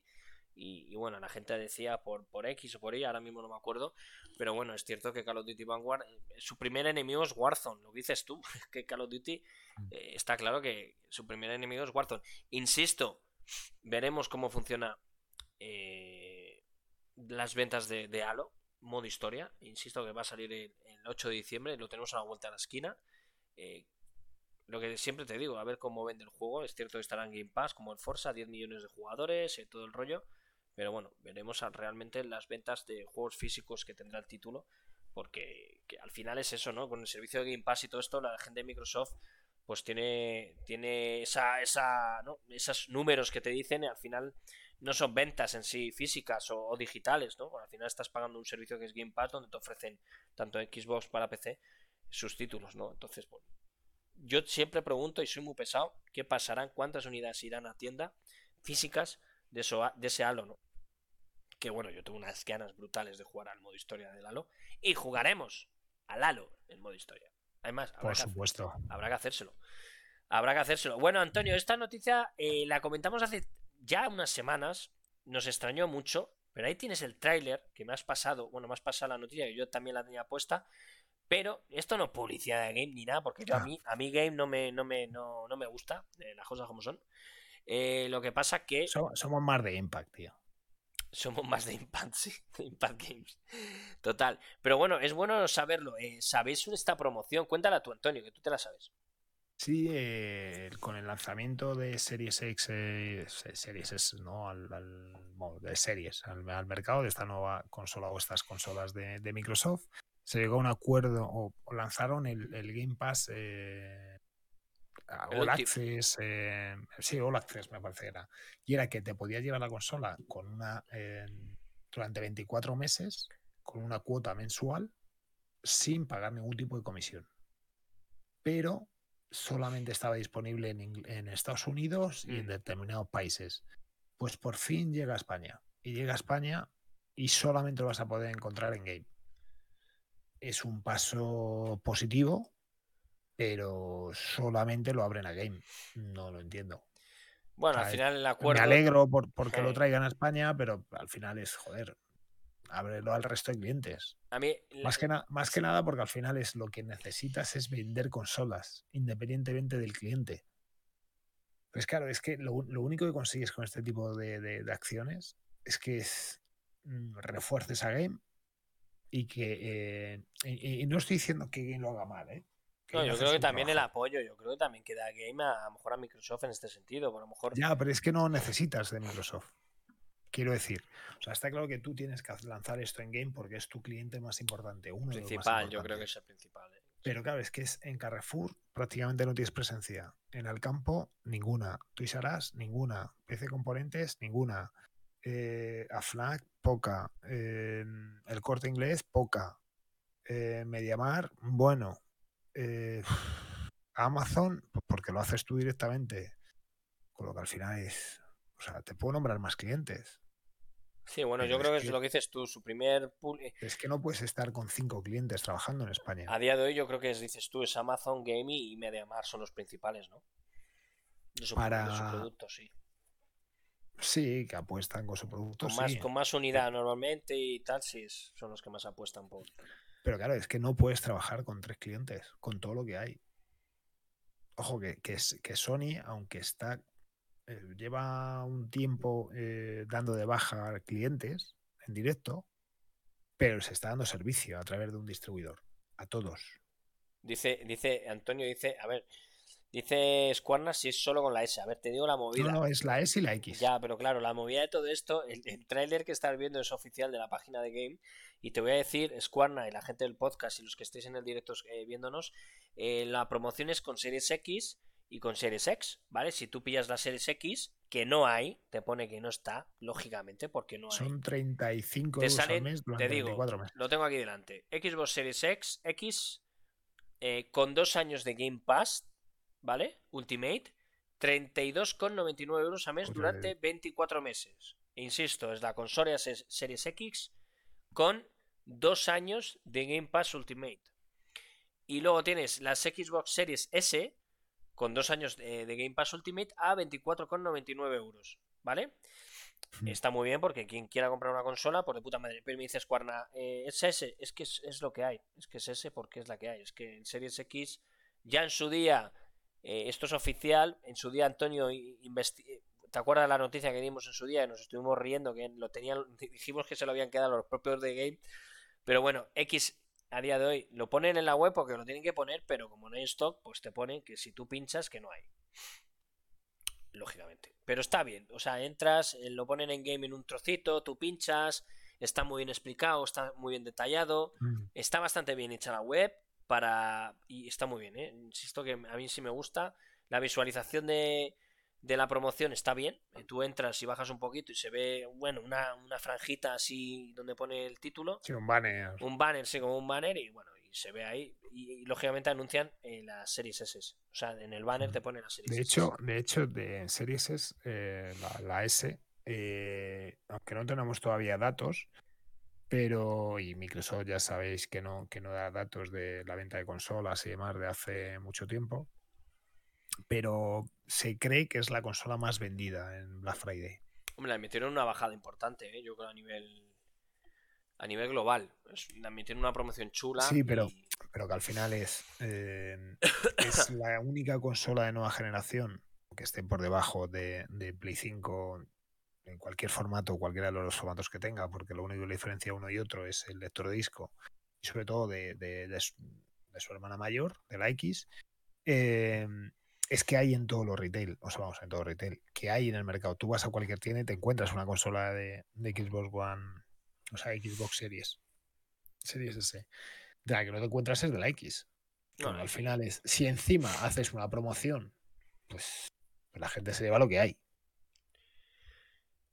Y, y bueno, la gente decía por, por X o por Y, ahora mismo no me acuerdo. Pero bueno, es cierto que Call of Duty Vanguard, eh, su primer enemigo es Warzone, lo dices tú, que Call of Duty eh, está claro que su primer enemigo es Warzone. Insisto, veremos cómo funciona eh, las ventas de, de Halo, modo historia. Insisto que va a salir el, el 8 de diciembre, lo tenemos a la vuelta de la esquina. Eh, lo que siempre te digo, a ver cómo vende el juego. Es cierto que estará en Game Pass, como el Forza, 10 millones de jugadores, todo el rollo. Pero bueno, veremos realmente las ventas de juegos físicos que tendrá el título. Porque que al final es eso, ¿no? Con el servicio de Game Pass y todo esto, la gente de Microsoft pues tiene, tiene esa, esa, ¿no? esos números que te dicen al final no son ventas en sí físicas o, o digitales, ¿no? Al final estás pagando un servicio que es Game Pass donde te ofrecen tanto Xbox para PC sus títulos, ¿no? Entonces, bueno, yo siempre pregunto y soy muy pesado, ¿qué pasarán? ¿Cuántas unidades irán a tienda físicas de, eso, de ese Halo, ¿no? Que bueno, yo tengo unas ganas brutales de jugar al modo historia del Halo y jugaremos al Halo en modo historia. Además, habrá Por que, supuesto. habrá que hacérselo. Habrá que hacérselo. Bueno, Antonio, esta noticia eh, la comentamos hace ya unas semanas. Nos extrañó mucho. Pero ahí tienes el tráiler que me has pasado. Bueno, me has pasado la noticia que yo también la tenía puesta. Pero esto no es publicidad de game ni nada. Porque yo a Ah. mí, a mí game no me, no me, no, no me gusta. eh, las cosas como son. Eh, lo que pasa que Somos, somos más de Impact, tío. somos más de Impact, sí, de Impact Games. Total. Pero bueno, es bueno saberlo. Eh, ¿Sabéis esta promoción? Cuéntala tú, Antonio, que tú te la sabes. Sí, eh, con el lanzamiento de Series X, eh, se- Series S, ¿no? Al, al- bueno, de series al, al mercado de esta nueva consola o estas consolas de, de Microsoft, se llegó a un acuerdo o, lanzaron el, el Game Pass eh, All ulti- Access, eh, sí, All Access me parece que era, y era que te podías llevar la consola con una eh, durante 24 meses con una cuota mensual sin pagar ningún tipo de comisión. Pero solamente estaba disponible en, en Estados Unidos y en Mm. determinados países. Pues por fin llega a España. Y llega a España y solamente lo vas a poder encontrar en game. Es un paso positivo, pero solamente lo abren a game. No lo entiendo. Bueno, O al final el Me acuerdo. alegro por, porque Sí. lo traigan a España, pero al final es, joder, ábrelo al resto de clientes. A mí, la- Más que, na- más que nada porque al final es lo que necesitas es vender consolas, independientemente del cliente. Pues claro, es que lo, único que consigues con este tipo de, acciones es que mm, refuerces a Game y que. Eh, y, no estoy diciendo que Game lo haga mal, ¿eh? No, yo creo que también el apoyo, yo creo que también queda Game a, lo mejor a Microsoft en este sentido. a lo mejor... Ya, pero es que no necesitas de Microsoft. Quiero decir, o sea, está claro que tú tienes que lanzar esto en game porque es tu cliente más importante. Uno principal, yo creo que es el principal. ¿eh? Pero claro, es que es en Carrefour prácticamente no tienes presencia. En el campo, ninguna. Toys R ninguna. PC Componentes, ninguna. Eh, Aflac, poca. el Corte Inglés, poca. Eh, Mediamar, bueno. Eh, Amazon, pues porque lo haces tú directamente. Con lo que al final es. O sea, te puedo nombrar más clientes. Sí, bueno, yo creo que, es lo que dices tú, su primer... Es que no puedes estar con cinco clientes trabajando en España. A día de hoy yo creo que es, dices tú, es Amazon, Game y MediaMar son los principales, ¿no? De su, Para... su producto, sí. Sí, que apuestan con su producto. Con más, con más unidad normalmente y tal, sí, son los que más apuestan por... Pero claro, es que no puedes trabajar con tres clientes, con todo lo que hay. Ojo, que, que, Sony, aunque está eh, lleva un tiempo eh, dando de baja clientes en directo, pero se está dando servicio a través de un distribuidor, a todos. Dice, dice, Antonio dice, a ver, dice Squarna si es solo con la S. A ver, te digo la movida. No, no, es la S y la X. Ya, pero claro, la movida de todo esto, el, el tráiler que estás viendo es oficial de la página de Game. Y te voy a decir, Squarna y la gente del podcast y los que estéis en el directo eh, viéndonos, la promoción es con Series X y con Series X, ¿vale? Si tú pillas la Series X, que no hay, te pone que no está, lógicamente, porque no hay. Son 35 euros al mes durante te digo, meses. Lo tengo aquí delante. Xbox Series X, X, eh, con dos años de Game Pass, ¿vale? Ultimate, 32,99 euros al mes durante 24 meses. Insisto, es la consola Series X con dos años de Game Pass Ultimate. Y luego tienes las Xbox Series S, con dos años de, Game Pass Ultimate a 24,99 euros, ¿vale? Hmm. Está muy bien porque quien quiera comprar una consola, por de puta madre. Pero me dices, Cuarna, eh, es ese, es que es, lo que hay. Es que es ese porque es la que hay. Es que en Series X, ya en su día, eh, esto es oficial. En su día, Antonio, ¿te acuerdas de la noticia que dimos en su día? Nos estuvimos riendo que lo tenían, dijimos que se lo habían quedado los propios de Game. Pero bueno, X a día de hoy lo ponen en la web porque lo tienen que poner, pero como no hay stock, pues te ponen que si tú pinchas que no hay. Lógicamente. Pero está bien, o sea, entras, eh, lo ponen en game en un trocito, tú pinchas, está muy bien explicado, está muy bien detallado, mm. está bastante bien hecha la web para y está muy bien, ¿eh? insisto que a mí sí me gusta la visualización de, de la promoción está bien. Eh, tú entras y bajas un poquito y se ve, bueno, una, una franjita así donde pone el título. Sí, un banner. Un banner, sí, como un banner y bueno, y se ve ahí. Y, lógicamente anuncian en las series S. O sea, en el banner te pone las series de Hecho, de hecho, de series S, eh, la, S, eh, aunque no tenemos todavía datos, pero y Microsoft ya sabéis que no, que no da datos de la venta de consolas y demás de hace mucho tiempo pero se cree que es la consola más vendida en Black Friday. Hombre, la metieron una bajada importante, ¿eh? yo creo a nivel a nivel global. La metieron una promoción chula. Sí, pero, pero que al final es, eh, es la única consola de nueva generación que esté por debajo de, Play 5 en cualquier formato, cualquiera de los formatos que tenga, porque lo único que le diferencia uno y otro es el lector de disco y sobre todo de, su, hermana mayor, de la X. Eh, es que hay en todos los retail, o sea, vamos, en todo retail, que hay en el mercado. Tú vas a cualquier tienda y te encuentras una consola de, Xbox One, o sea, Xbox Series, Series S. De la que no te encuentras es de la X. al final es, si encima haces una promoción, pues, la gente se lleva lo que hay.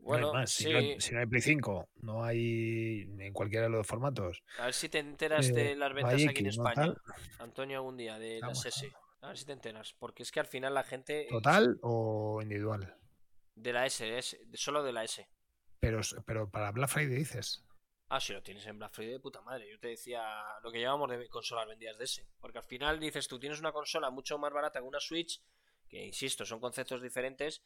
Bueno, si, no hay, Play 5, no hay en cualquiera de los formatos. A ver si te enteras de eh, las ventas aquí en España. Antonio, algún día, de las S. A ver si te enteras. Porque es que al final la gente. ¿Total o individual? De la S, solo de la S. Pero, pero para Black Friday dices. Ah, si lo tienes en Black Friday de puta madre. Yo te decía lo que llevamos de consolas vendidas de S. Porque al final dices tú tienes una consola mucho más barata que una Switch. Que insisto, son conceptos diferentes.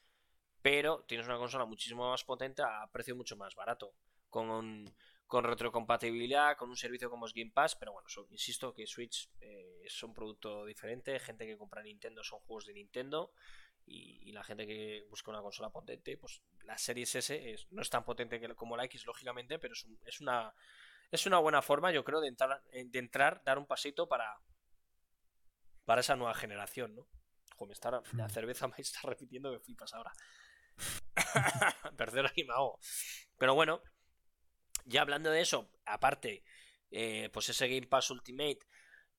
Pero tienes una consola muchísimo más potente a precio mucho más barato. Con con retrocompatibilidad, con un servicio como es Game Pass, pero bueno, insisto que Switch eh, es un producto diferente, gente que compra Nintendo son juegos de Nintendo y, la gente que busca una consola potente, pues la Series S no es tan potente como la X, lógicamente, pero es, una, es una buena forma, yo creo, de entrar, de entrar, dar un pasito para, para esa nueva generación, ¿no? Joder, está, la hmm. cerveza me está repitiendo que flipas ahora. Perdón, aquí me. Pero bueno, ya hablando de eso, aparte, eh, pues ese Game Pass Ultimate,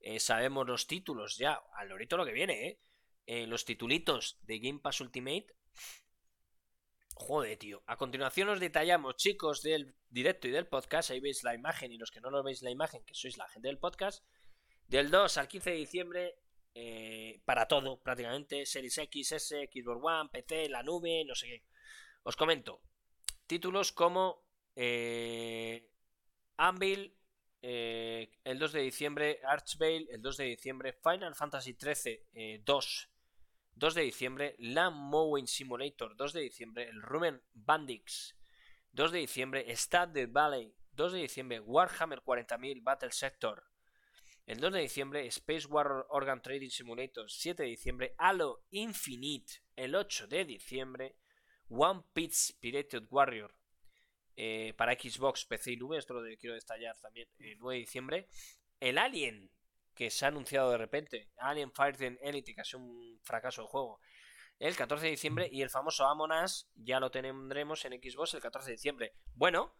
eh, sabemos los títulos ya, al lorito lo que viene, ¿eh? ¿eh? Los titulitos de Game Pass Ultimate. Joder, tío. A continuación os detallamos, chicos, del directo y del podcast. Ahí veis la imagen y los que no lo veis la imagen, que sois la gente del podcast. Del 2 al 15 de diciembre, para todo, prácticamente. Series X, S, Xbox One, PC, la nube, no sé qué. Os comento. Títulos como eh, Anvil, eh, el 2 de diciembre, Archvale, el 2 de diciembre, Final Fantasy XIII 2, 2 de diciembre, Land Mowing Simulator, 2 de diciembre, el Rumen Bandix, 2 de diciembre, Stardew Valley, 2 de diciembre, Warhammer 40.000 Battle Sector, el 2 de diciembre, Space War Organ Trading Simulator, 7 de diciembre, Halo Infinite, el 8 de diciembre, One Piece Pirated Warrior, eh, para Xbox, PC y Nube, esto lo quiero destallar también, el 9 de diciembre. El Alien, que se ha anunciado de repente, Alien Fighting Elite, que ha sido un fracaso de juego, el 14 de diciembre. Y el famoso Among Us ya lo tendremos en Xbox el 14 de diciembre. Bueno,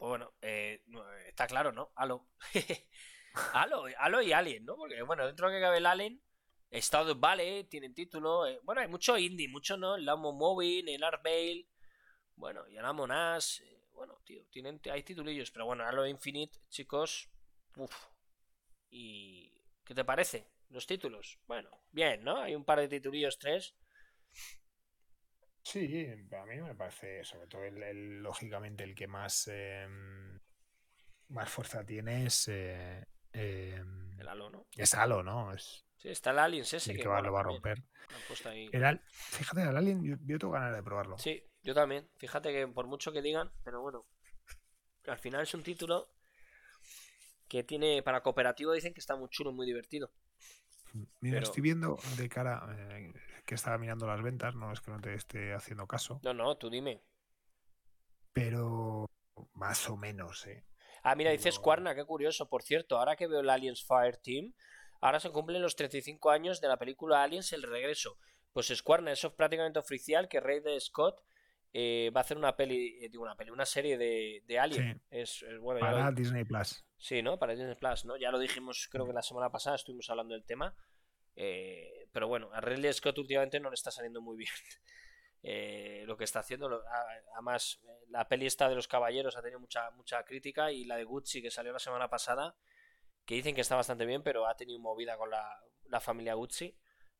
pues bueno, eh, está claro, ¿no? Halo. Halo, Halo y Alien, ¿no? Porque bueno, dentro de que cabe el Alien, Estado Vale tienen título. Eh, bueno, hay mucho indie, mucho, ¿no? El Lamo Moving, el Art Bale. Bueno, y ahora Monas. Eh, bueno, tío, tienen, hay titulillos, pero bueno, Halo Infinite, chicos. Uf. ¿Y qué te parece? Los títulos. Bueno, bien, ¿no? Hay un par de titulillos, tres. Sí, a mí me parece, sobre todo, el, lógicamente, el que más, em, más fuerza tiene es. Eh, em, el Halo, ¿no? Es Halo, ¿no? Es, sí, está el Aliens ese que, va, lo va a romper. fíjate, el Alien, yo, yo, tengo ganas de probarlo. Sí, yo también. Fíjate que por mucho que digan, pero bueno. Al final es un título que tiene. Para cooperativo dicen que está muy chulo, muy divertido. Mira, estoy viendo de cara eh, que estaba mirando las ventas, no es que no te esté haciendo caso. No, no, tú dime. Pero más o menos, ¿eh? Ah, mira, dices Cuarna, qué curioso. Por cierto, ahora que veo el Aliens Fire Team, ahora se cumplen los 35 años de la película Aliens El Regreso. Pues Squarna, eso es prácticamente oficial que Rey de Scott eh, va a hacer una peli, eh, digo una peli, una serie de, de Alien. Es, bueno, para Disney Plus. Sí, ¿no? Para Disney Plus, ¿no? Ya lo dijimos, creo que la semana pasada estuvimos hablando del tema. Eh, pero bueno, a Ridley Scott últimamente no le está saliendo muy bien lo que está haciendo. Además, la peli esta de los caballeros ha tenido mucha, mucha crítica y la de Gucci que salió la semana pasada, que dicen que está bastante bien, pero ha tenido movida con la, la familia Gucci.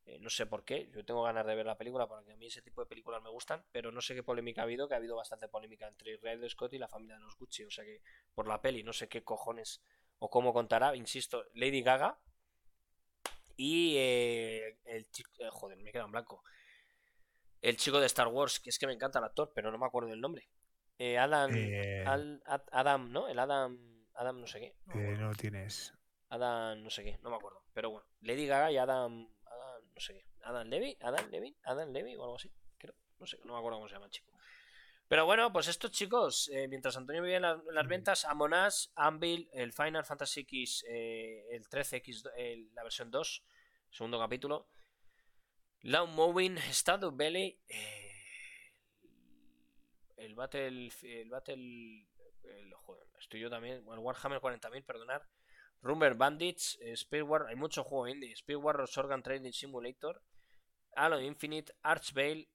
Eh, no sé por qué, yo tengo ganas de ver la película porque a mí ese tipo de películas me gustan, pero no sé qué polémica ha habido, que ha habido bastante polémica entre Israel Scott y la familia de los Gucci, o sea que por la peli no sé qué cojones o cómo contará, insisto, Lady Gaga y eh, el chico, eh, joder, me queda en blanco, el chico de Star Wars, que es que me encanta el actor, pero no me acuerdo del nombre. Adam, Adam, ¿no? El Adam, Adam no sé qué. No, no tienes. Adam no sé qué, no me acuerdo. Pero bueno, Lady Gaga y Adam no sé Adam Levy, Adam Levy, Adam Levy o algo así, creo, no sé, no me acuerdo cómo se llama el chico. Pero bueno, pues estos chicos, eh, mientras Antonio vive en, las ventas, Amonas, Anvil, el Final Fantasy X, eh, el 13X, la versión 2, segundo capítulo, Lawn Moving, Stardew Valley, eh, el Battle, el Battle, estoy yo también, el Warhammer 40.000, perdonar, Rumber Bandits, eh, Speed War, hay mucho juego indie, Speed Warriors Organ Training Simulator, Halo Infinite, Archvale,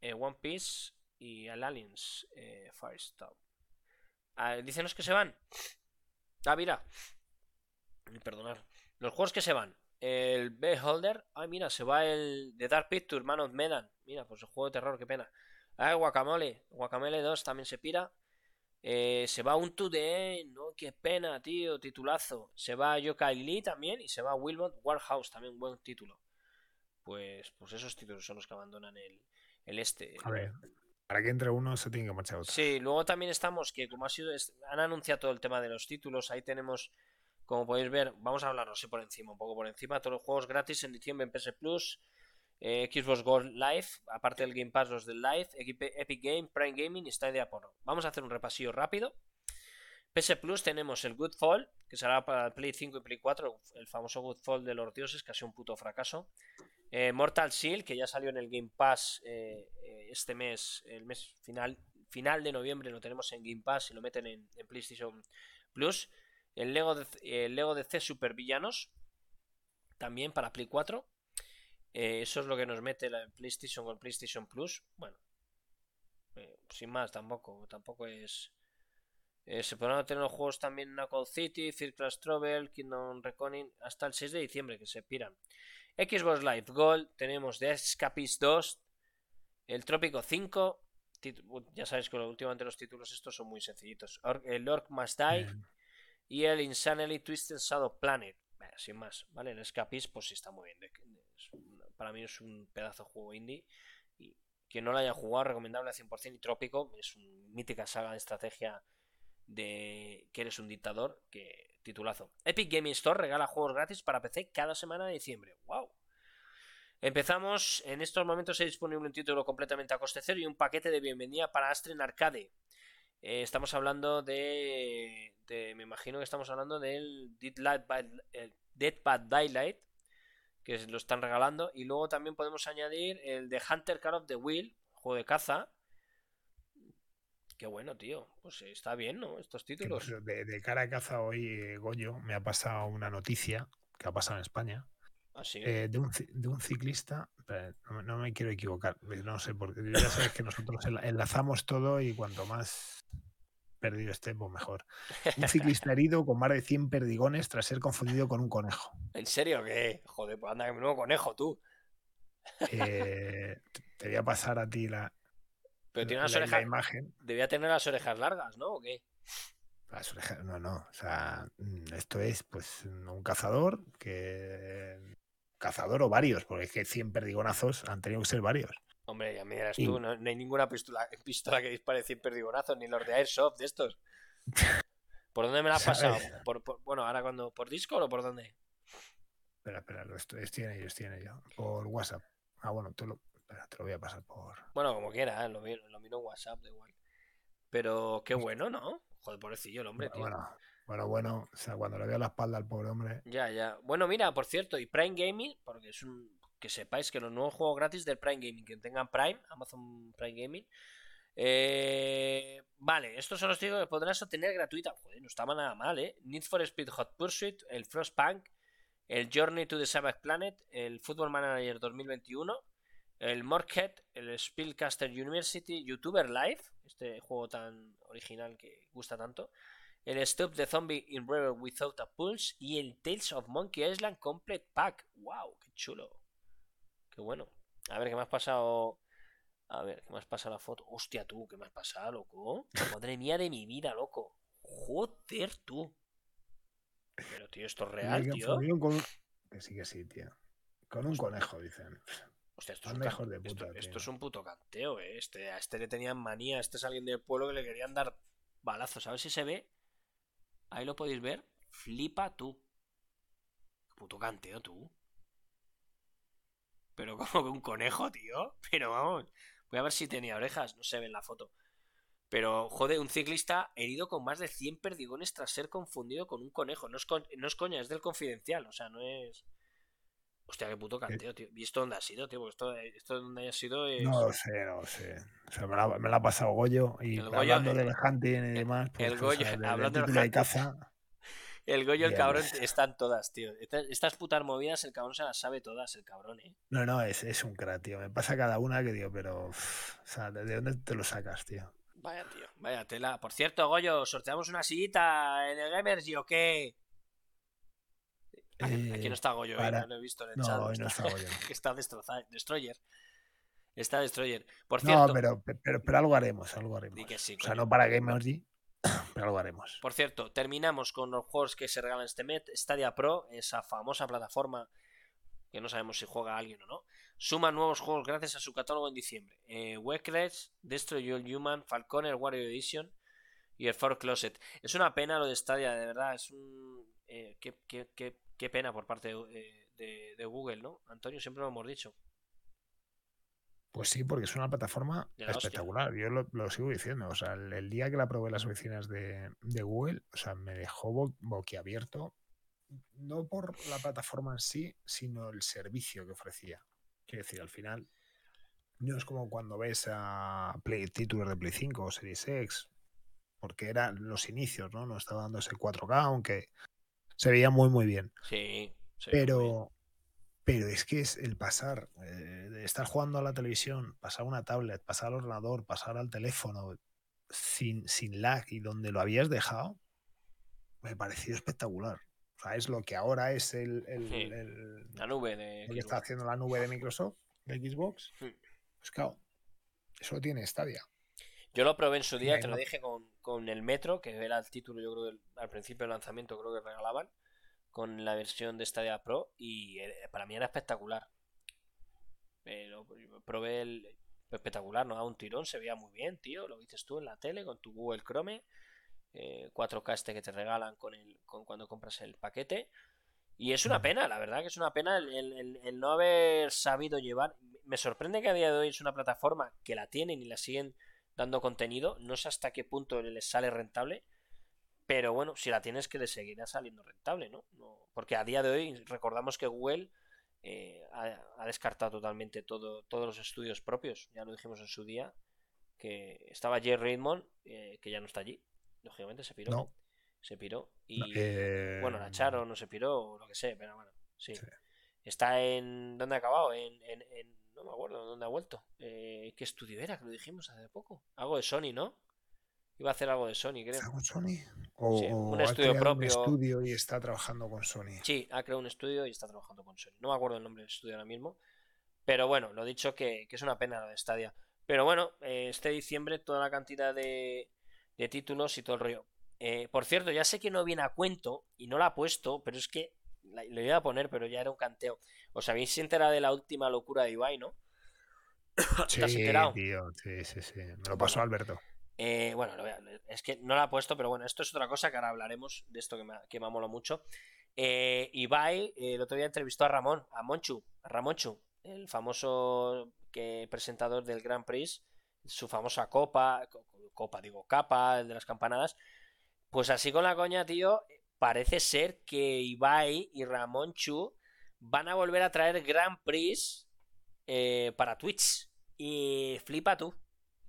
eh, One Piece y el Aliens eh, Firestone. Ah, que se van. Ah, mira. Perdonar. Los juegos que se van. El Beholder. Ay, mira, se va el The Dark Picture, Man of Medan. Mira, pues el juego de terror, qué pena. Ah, Guacamole. Guacamole 2 también se pira. Eh, se va un Today, ¿no? Qué pena, tío, titulazo. Se va Yokai Lee también y se va Wilmot Warhouse, también buen título. Pues, pues esos títulos son los que abandonan el, el este. A ver, para que entre uno se tiene que marchar otro. Sí, luego también estamos, que como ha sido, han anunciado todo el tema de los títulos, ahí tenemos, como podéis ver, vamos a hablar, no sé, por encima, un poco por encima, todos los juegos gratis en diciembre en PS Plus. eh, Xbox Gold Live, aparte del Game Pass, los del Live, Epic Game, Prime Gaming y Stadia Pro. Vamos a hacer un repasillo rápido. PS Plus tenemos el Good Fall, que será para Play 5 y Play 4, el famoso Good Fall de los dioses, sido un puto fracaso. Eh, Mortal Shield, que ya salió en el Game Pass eh, este mes, el mes final, final de noviembre, lo tenemos en Game Pass y lo meten en, PlayStation Plus. El Lego, de, el Lego DC Super Villanos, también para Play 4. Eh, eso es lo que nos mete la PlayStation con PlayStation Plus. Bueno, eh, sin más, tampoco, tampoco es. Eh, se podrán tener los juegos también Knuckle City, Circle Trouble, Kingdom Reckoning, hasta el 6 de diciembre que se piran. Xbox Live Gold, tenemos The Escapist 2, el Trópico 5, ya sabéis que últimamente los títulos estos son muy sencillitos. El Orc Must Die y el Insanely Twisted Shadow Planet. sin más, ¿vale? El Escapist pues sí está muy bien para mí es un pedazo de juego indie. Y quien no lo haya jugado, recomendable al 100% y Trópico. Es una mítica saga de estrategia de que eres un dictador. Que titulazo. Epic Gaming Store regala juegos gratis para PC cada semana de diciembre. ¡Wow! Empezamos. En estos momentos hay disponible un título completamente a coste cero y un paquete de bienvenida para Astren Arcade. Eh, estamos hablando de, Me imagino que estamos hablando del Dead, Dead Bad Daylight que lo están regalando. Y luego también podemos añadir el de Hunter Call of the Wheel, juego de caza. Qué bueno, tío. Pues está bien, ¿no? Estos títulos. De, cara a caza hoy, eh, Goyo, me ha pasado una noticia que ha pasado en España. ¿Ah, eh, de, un, de, un, ciclista, no, me quiero equivocar, no sé, porque ya sabes que nosotros enlazamos todo y cuanto más perdido este, pues mejor. Un ciclista herido con más de 100 perdigones tras ser confundido con un conejo. ¿En serio qué? Joder, pues anda que nuevo conejo tú. Eh, te voy a pasar a ti la, Pero tiene unas orejas. imagen. Debía tener las orejas largas, ¿no? ¿O qué? Las orejas, no, no. O sea, mm, esto es pues un cazador que. Cazador o varios, porque es que 100 perdigonazos han tenido que ser varios. Hombre, ya me dirás tú, no, hay ninguna pistola, pistola que dispare 100 perdigonazos, ni los de Airsoft de estos. ¿Por dónde me la has pasado? ¿Por, bueno, ahora cuando. ¿Por Discord o por dónde? Espera, espera, lo estoy, estoy en ello, estoy en ello. Por WhatsApp. Ah, bueno, te lo, espera, te lo voy a pasar por. Bueno, como quiera, ¿eh? lo, miro, lo miro en WhatsApp, da igual. Pero qué bueno, ¿no? Joder, pobrecillo el hombre, tío. Bueno, bueno, bueno, o sea, cuando le veo la espalda al pobre hombre. Ya, ya. Bueno, mira, por cierto, y Prime Gaming, porque es un que sepáis que los nuevos juegos gratis del Prime Gaming, que tengan Prime, Amazon Prime Gaming. Eh, vale, estos son los títulos que podrás obtener gratuita. Joder, no estaba nada mal, ¿eh? Need for Speed Hot Pursuit, el Frostpunk, el Journey to the Savage Planet, el Football Manager 2021, el Morkhead, el Spellcaster University, YouTuber Live, este juego tan original que gusta tanto, el Stop the Zombie in River Without a Pulse y el Tales of Monkey Island Complete Pack. ¡Wow! ¡Qué chulo! Qué bueno. A ver, ¿qué me has pasado? A ver, ¿qué me has pasado la foto? Hostia, tú, ¿qué me has pasado, loco? Madre mía de mi vida, loco. Joder, tú. Pero, tío, esto es real, tío. Que sí, que sí, tío. Con un conejo, dicen. Hostia, esto es, un de puta, esto, esto, es un puto canteo, eh. Este, a este le tenían manía, este es alguien del pueblo que le querían dar balazos. A ver si se ve. Ahí lo podéis ver. Flipa tú. Puto canteo, tú. Pero como que un conejo, tío. Pero vamos, voy a ver si tenía orejas, no se ve en la foto. Pero, joder, un ciclista herido con más de 100 perdigones tras ser confundido con un conejo. No es, no es coña, es del confidencial, o sea, no es... Hostia, qué puto canteo, tío. ¿Y esto dónde ha sido, tío? Porque esto, esto donde haya sido es... No lo sé, no lo sé. O sea, me la, me la ha pasado Goyo y hablando del hunting y demás... Pues, el Goyo, hablando del de caza... El Goyo, el cabrón, están todas, tío. Estas putas movidas, el cabrón se las sabe todas, el cabrón, ¿eh? No, no, es, es un crack, tío. Me pasa cada una que digo, pero. o sea, ¿de dónde te lo sacas, tío? Vaya, tío, vaya tela. Por cierto, Goyo, ¿sorteamos una sillita en el Gamers y o qué? Aquí no está Goyo, ¿eh? no lo he visto en el chat. No, no está Goyo. está Destroyer. Está Destroyer. Por cierto. No, pero, pero, pero algo haremos, algo haremos. o sea, no para Gamers pero lo haremos. Por cierto, terminamos con los juegos que se regalan este mes. Stadia Pro, esa famosa plataforma que no sabemos si juega alguien o no, suma nuevos juegos gracias a su catálogo en diciembre. Eh, Destroy All Human, Falconer Warrior Edition y el For Closet. Es una pena lo de Stadia, de verdad. Es un. Eh, qué, pena por parte de, de, Google, ¿no? Antonio, siempre lo hemos dicho. Pues sí, porque es una plataforma espectacular. Yo lo, sigo diciendo. O sea, el, día que la probé en las oficinas de, Google, o sea, me dejó boquiabierto. No por la plataforma en sí, sino el servicio que ofrecía. Quiero decir, al final, no es como cuando ves a Play, títulos de Play 5 o Series X, porque eran los inicios, ¿no? No estaba dando ese 4K, aunque se veía muy, muy bien. Sí. pero, pero es que es el pasar, eh, de estar jugando a la televisión, pasar a una tablet, pasar al ordenador, pasar al teléfono, sin, sin lag y donde lo habías dejado, me pareció espectacular. O sea, es lo que ahora es el, la nube de que está haciendo la nube de Microsoft, de Xbox. Pues claro, eso tiene Stadia. Yo lo probé en su día, te lo dije con, con, el Metro, que era el título, yo creo, al principio del lanzamiento, creo que regalaban con la versión de Stadia Pro y eh, para mí era espectacular. Pero probé el espectacular, no da un tirón, se veía muy bien, tío, lo dices tú en la tele con tu Google Chrome, 4K eh, este que te regalan con el con cuando compras el paquete. Y es una pena, la verdad que es una pena el, no haber sabido llevar. Me sorprende que a día de hoy es una plataforma que la tienen y la siguen dando contenido. No sé hasta qué punto les sale rentable. Pero bueno, si la tienes que le seguirá saliendo rentable, ¿no? porque a día de hoy recordamos que Google eh, ha, descartado totalmente todo, todos los estudios propios. Ya lo dijimos en su día, que estaba Jerry Redmond, eh, que ya no está allí. Lógicamente se piró. Se piró. Y eh, bueno, la echaron, no se piró, o lo que sé, pero bueno, sí. Está en. ¿Dónde ha acabado? En, no me acuerdo dónde ha vuelto. ¿Qué estudio era? Que lo dijimos hace poco. Algo de Sony, ¿no? Iba a hacer algo de Sony, creo. ¿Está con Sony? ¿O, un estudio propio. Un estudio y está trabajando con Sony. Sí, ha creado un estudio y está trabajando con Sony. No me acuerdo el nombre del estudio ahora mismo. Pero bueno, lo dicho que, es una pena la de Stadia. Pero bueno, eh, este diciembre toda la cantidad de, títulos y todo el rollo. Eh, por cierto, ya sé que no viene a cuento y no la ha puesto, pero es que le iba a poner, pero ya era un canteo. ¿Os habéis enterado de la última locura de Ibai, no? Sí, tío, sí, sí, sí. Me lo pasó Alberto. Eh, bueno, es que no la he puesto, pero bueno, esto es otra cosa que ahora hablaremos de esto que me, que me mucho. Eh, Ibai eh, el otro día entrevistó a Ramón, a Monchu, a Ramonchu, el famoso que, presentador del Grand Prix, su famosa copa, copa, digo, capa, el de las campanadas. Pues así con la coña, tío, parece ser que Ibai y Ramón Chu van a volver a traer Grand Prix para Twitch. Y flipa tú.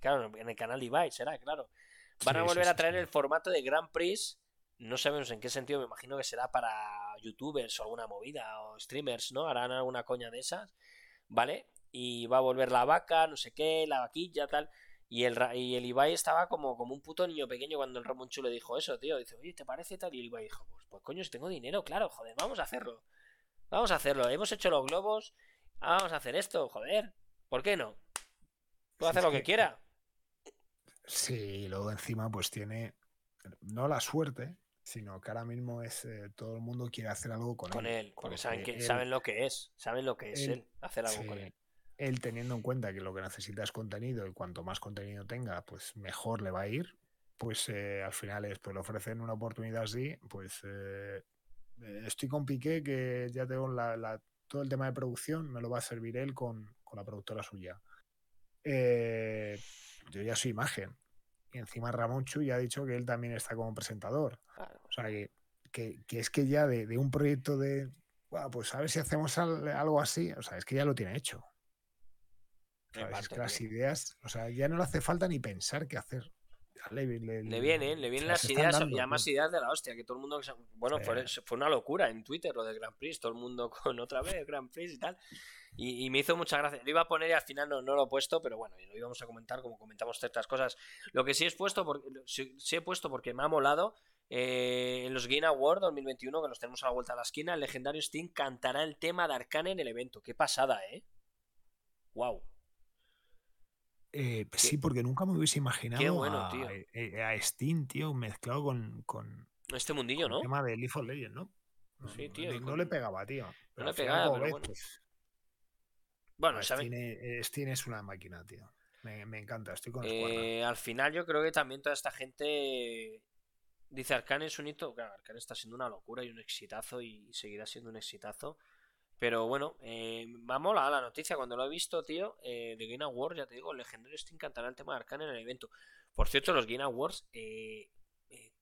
Claro, en el canal de Ibai será, claro. Van a volver a traer el formato de Grand Prix. No sabemos en qué sentido, me imagino que será para youtubers o alguna movida o streamers, ¿no? Harán alguna coña de esas, ¿vale? Y va a volver la vaca, no sé qué, la vaquilla, tal. Y el, y el Ibai estaba como, como un puto niño pequeño cuando el Ramón Chu le dijo eso, tío. Dice, oye, ¿te parece tal? Y el Ibai dijo, pues, pues coño, si tengo dinero, claro, joder, vamos a hacerlo. Vamos a hacerlo. Hemos hecho los globos, vamos a hacer esto, joder. ¿Por qué no? Puedo hacer lo que quiera. Sí, y luego encima pues tiene no la suerte, sino que ahora mismo es eh, todo el mundo quiere hacer algo con, con él. porque, saben, que, saben lo que es, saben lo que es él, hacer algo con él. Él teniendo en cuenta que lo que necesita es contenido y cuanto más contenido tenga, pues mejor le va a ir. Pues eh, al final es, pues le ofrecen una oportunidad así, pues eh, estoy con Piqué que ya tengo la, todo el tema de producción, me lo va a servir él con, con la productora suya. Eh, yo ya soy imagen. Y encima Ramón Chu ya ha dicho que él también está como presentador. O sea, que, es que ya de, un proyecto de, pues a ver si hacemos algo así, o sea, es que ya lo tiene hecho. Es que las ideas, o sea, ya no le hace falta ni pensar qué hacer. Le, vienen, le vienen las ideas, ya más ideas de la hostia, que todo el mundo, bueno, fue, fue, una locura en Twitter lo del Grand Prix, todo el mundo con otra vez Grand Prix y tal. Y, me hizo mucha gracia. Lo iba a poner y al final no, lo he puesto, pero bueno, lo íbamos a comentar como comentamos ciertas cosas. Lo que sí, es puesto porque, sí, he puesto porque me ha molado. Eh, en los Game Awards 2021, que nos tenemos a la vuelta a la esquina, el legendario Steam cantará el tema de Arcane en el evento. Qué pasada, ¿eh? ¡Wow! Eh, sí, porque nunca me hubiese imaginado a, tío. Eh, a, Steam, tío, mezclado con, con este mundillo, ¿no? El tema de League of Legends, ¿no? Sí, tío. No, le pegaba, tío. no le pegaba, pero bueno. Pues, bueno, Steam, es una máquina, tío. Me, encanta, estoy con eh, Al final yo creo que también toda esta gente dice Arcane es un hito. Claro, Arcane está siendo una locura y un exitazo y seguirá siendo un exitazo. Pero bueno, eh, ha molado la noticia cuando lo he visto, tío, eh, de Game Awards, ya te digo, el legendario Steam cantará el tema de Arcane en el evento. Por cierto, los Game Awards, eh, eh,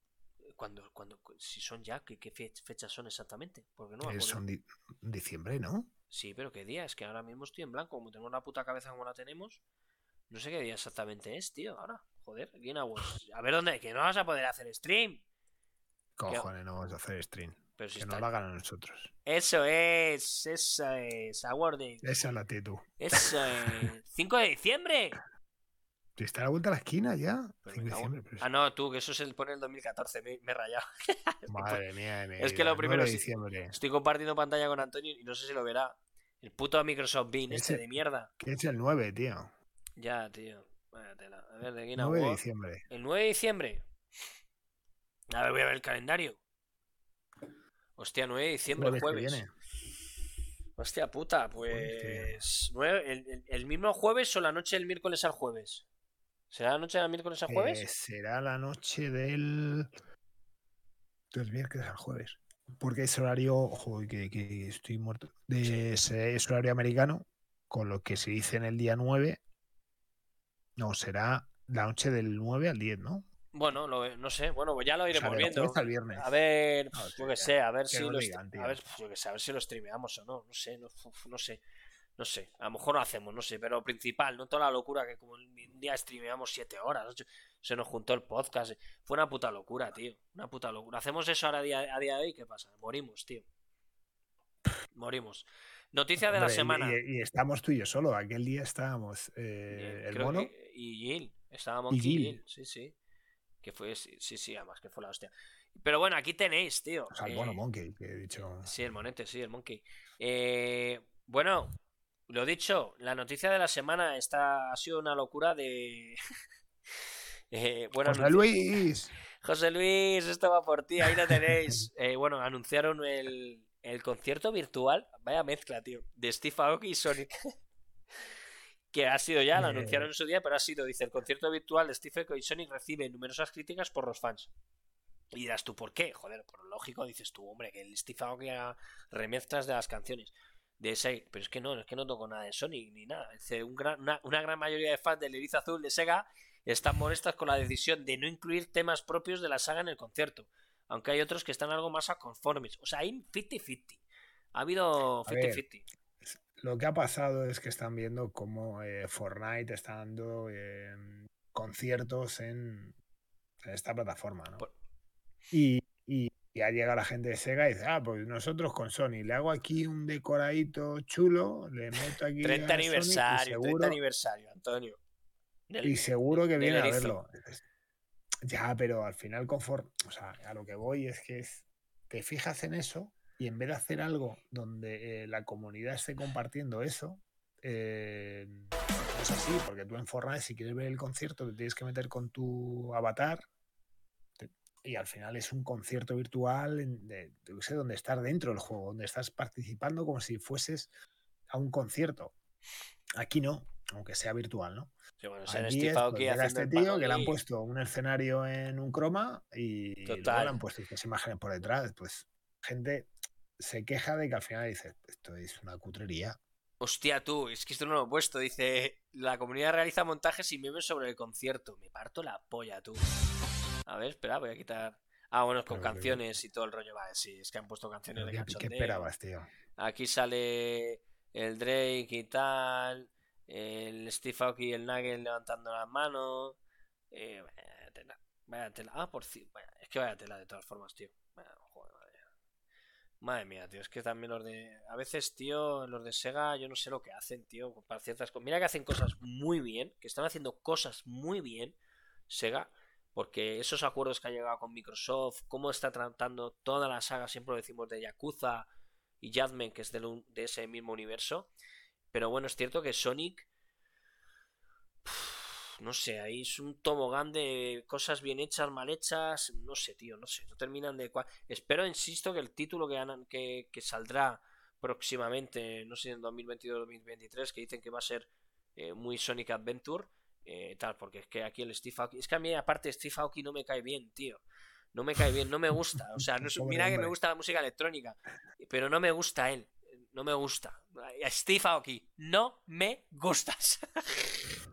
cuando, cuando, si son ya, ¿qué, qué fe- fechas son exactamente? Porque no me Eh, son di- diciembre, ¿no? Sí, pero ¿qué día? Es que ahora mismo estoy en blanco, como tenemos la puta cabeza como la tenemos. No sé qué día exactamente es, tío, ahora. Joder, Game Awards. A ver dónde, que no vas a poder hacer stream. Cojones, no vamos a hacer stream. Pero si Que está... no lo hagan a nosotros. Eso es, eso es, Awarding. Esa es la actitud. Eso es. 5 de diciembre. Si está a la vuelta a la esquina ya. Pero 5 me de diciembre, pero Ah, no, tú, que eso se pone en el 2014, me, me he rayado. es- Madre mía mi Es que lo primero 9 de sí- diciembre. Estoy compartiendo pantalla con Antonio y no sé si lo verá. El puto Microsoft Bean este de mierda. Que es el 9, tío. Ya, tío. Vaya tela. A ver, de Game 9 de diciembre. El 9 de diciembre. A ver, voy a ver el calendario. Hostia, 9 de diciembre, Jueves viene. Hostia puta, pues. nueve- el, el- el mismo jueves o la noche del miércoles al jueves? ¿Será la noche del miércoles al jueves? Eh, será la noche del. Del miércoles al jueves. Porque es horario. Joder, que, que estoy muerto. De, ese- Es horario americano. Con lo que se dice en el día 9. No, será la noche del 9 al 10, ¿no? Bueno, lo- no sé. Bueno, pues ya lo O sea, iremos viendo. viernes. A ver, No, yo que sé, a ver que si lo, digan, a ver, yo que sé, a ver si lo streameamos o no, no sé, no, sé, no sé, a lo mejor lo hacemos, no sé, pero principal, no toda la locura que como un día streameamos siete horas, ocho, se nos juntó el podcast, fue una puta locura, tío, una puta locura. Hacemos eso ahora a día, a día de hoy, ¿qué pasa? Morimos, tío. Morimos. Noticia de la Hombre, semana. Y, y estamos tú y yo solo. Aquel día estábamos eh, Bien, el mono. que- y Gil, y Gil. Gil, sí, sí. Que fue, sí, sí, además que fue la hostia. Pero bueno, aquí tenéis, tío. O sea, el eh, Monkey, que he dicho. Sí, el monete, sí, el monkey. Eh, bueno, lo dicho, la noticia de la semana está, ha sido una locura de... Eh, bueno, José Luis. José Luis, esto va por ti, ahí lo tenéis. Eh, bueno, anunciaron el, el concierto virtual, vaya mezcla, tío, de Steve Aoki y Sonic. Que ha sido ya, lo Eh. anunciaron en su día, pero ha sido, dice, el concierto virtual de Steve Aoki y Sonic recibe numerosas críticas por los fans. Y dirás tú, ¿por qué? Joder, por lógico dices tú, hombre, que el Steve Aoki haga remezclas de las canciones de Sega. Pero es que no, es que no toco nada de Sonic ni nada. Dice, un gran- una, una gran mayoría de fans del Erizo Azul de Sega están molestas con la decisión de no incluir temas propios de la saga en el concierto. Aunque hay otros que están algo más a conformes. O sea, hay 50-50. Ha habido A ver, 50-50. Lo que ha pasado es que están viendo cómo eh, Fortnite está dando eh, conciertos en, en esta plataforma, ¿no? Por- Y, y, y ha llegado la gente de Sega y dice, ah, pues nosotros con Sony le hago aquí un decoradito chulo, le meto aquí 30 a Sonic y aniversario, 30 seguro, aniversario, Antonio. Del- y seguro que viene a verlo. Ya, pero al final con For- o sea, a lo que voy es que es, te fijas en eso y en vez de hacer algo donde eh, la comunidad esté compartiendo eso, eh, es así, porque tú en Fortnite si quieres ver el concierto te tienes que meter con tu avatar te- y al final es un concierto virtual en- de, yo qué sé, donde estás dentro del juego, donde estás participando como si fueses a un concierto. Aquí no, aunque sea virtual, ¿no? Sí, bueno, en Aquí es, pues, llega este tío que le han puesto un escenario en un croma y luego le han puesto estas imágenes por detrás. Pues gente se queja de que al final dice, esto es una cutrería. Hostia, tú, es que esto no lo he puesto. Dice: La comunidad realiza montajes y memes sobre el concierto. Me parto la polla, tú. A ver, espera, voy a quitar. Ah, bueno, con Pero canciones y todo el rollo. Vale, sí, es que han puesto canciones de ¿Qué, esperabas, tío? Aquí sale el Drake y tal. El Steve Aoki y el Nugget levantando las manos. Eh, vaya tela. Vaya tela. Ah, por cierto. Es que vaya tela de todas formas, tío. Vaya, joder, madre mía. Madre mía, tío. Es que también los de. A veces, tío, los de Sega, yo no sé lo que hacen, tío. Para ciertas cosas. Mira que hacen cosas muy bien. Que están haciendo cosas muy bien. Sega. Porque esos acuerdos que ha llegado con Microsoft, cómo está tratando toda la saga, siempre lo decimos de Yakuza y Jadman, que es de, ese mismo universo. Pero bueno, es cierto que Sonic. No sé, ahí es un tobogán de cosas bien hechas, mal hechas. No sé, tío, no sé. No terminan de. cua- Espero, insisto, que el título que, que, que saldrá próximamente, no sé en 2022-2023, que dicen que va a ser eh, muy Sonic Adventure. eh, tal, porque es que aquí el Steve Aoki. Es que a mí, aparte, Steve Aoki no me cae bien, tío. No me cae bien, no me gusta. O sea, no es- Pobre mira que me gusta la música electrónica, pero no me gusta él. no me gusta. Steve Aoki, no me gustas.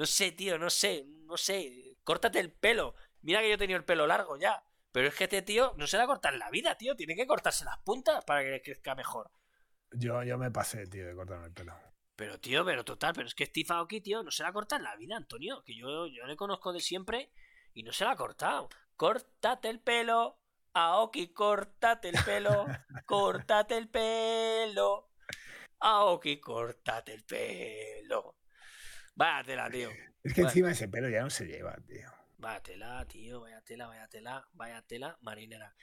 no sé, tío, no sé, no sé. Córtate el pelo. Mira que yo he tenido el pelo largo ya. Pero es que este tío no se le cortar la vida, tío. Tiene que cortarse las puntas para que crezca mejor. Yo, yo me pasé, tío, de cortarme el pelo. Pero, tío, pero total, pero es que Steve Aoki, tío, no se la corta en la vida, Antonio. Que yo, yo le conozco de siempre y no se la ha cortado. Córtate el pelo, Aoki, córtate el pelo, córtate el pelo. Aoki, córtate el pelo. Váyatela, tío. Es que encima ese pelo ya no se lleva, tío. Váyatela, tío, váyatela, váyatela, váyatela, marinera.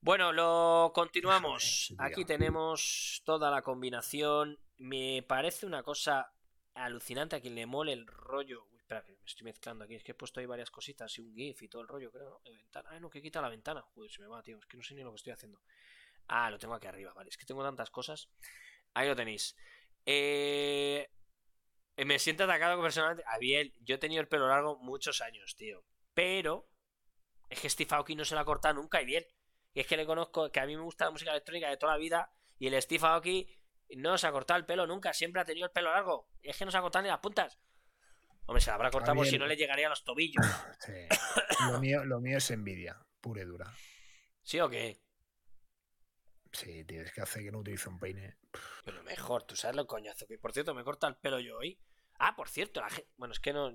Bueno, lo continuamos. Aquí tenemos toda la combinación. Me parece una cosa alucinante a quien le mole el rollo. Uy, espera, que me estoy mezclando aquí. Es que he puesto ahí varias cositas y un GIF y todo el rollo, creo, ¿no? Ventana. Ah, no, que quita la ventana. Joder, se me va, tío. Es que no sé ni lo que estoy haciendo. Ah, lo tengo aquí arriba, vale. Es que tengo tantas cosas. Ahí lo tenéis. Eh... Me siento atacado personalmente. Abiel, yo he tenido el pelo largo muchos años, tío. Pero es que Steve Aoki no se la ha cortado nunca y bien. Y es que le conozco, que a mí me gusta la música electrónica de toda la vida. Y el Steve Aoki no se ha cortado el pelo nunca, siempre ha tenido el pelo largo. Y es que no se ha cortado ni las puntas. Hombre, se la habrá cortado por si no le llegaría a los tobillos. Sí. Lo, mío, lo mío es envidia, pura y dura. ¿Sí o qué? Sí, tío, es que hace que no utilice un peine. Pero mejor, tú sabes lo coñazo. Que por cierto, me corta el pelo yo hoy. Ah, por cierto, la gente. Bueno, es que no.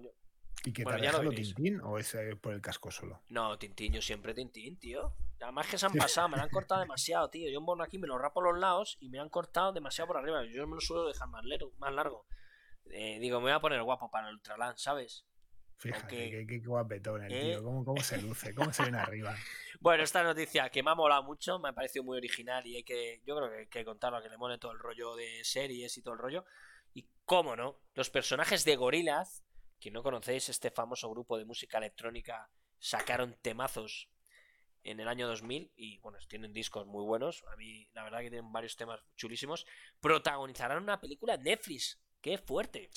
¿Y que te ha Tintín o es por el casco solo? No, Tintín, yo siempre Tintín, tío. Además que se han pasado, me lo han cortado demasiado, tío. Yo un aquí me lo rapo a los lados y me han cortado demasiado por arriba. Yo me lo suelo dejar más, largo. Eh, digo, me voy a poner guapo para el Ultraland, ¿sabes? Fíjate, qué, guapetón el tío, ¿Eh? ¿Cómo, se luce, cómo se viene arriba. Bueno, esta noticia que me ha molado mucho, me ha parecido muy original y hay que, yo creo que hay que contarlo, que le mole todo el rollo de series y todo el rollo. Y cómo no, los personajes de gorilas que no conocéis este famoso grupo de música electrónica, sacaron temazos en el año 2000 y bueno, tienen discos muy buenos. A mí la verdad que tienen varios temas chulísimos. Protagonizarán una película en Netflix. ¡Qué fuerte!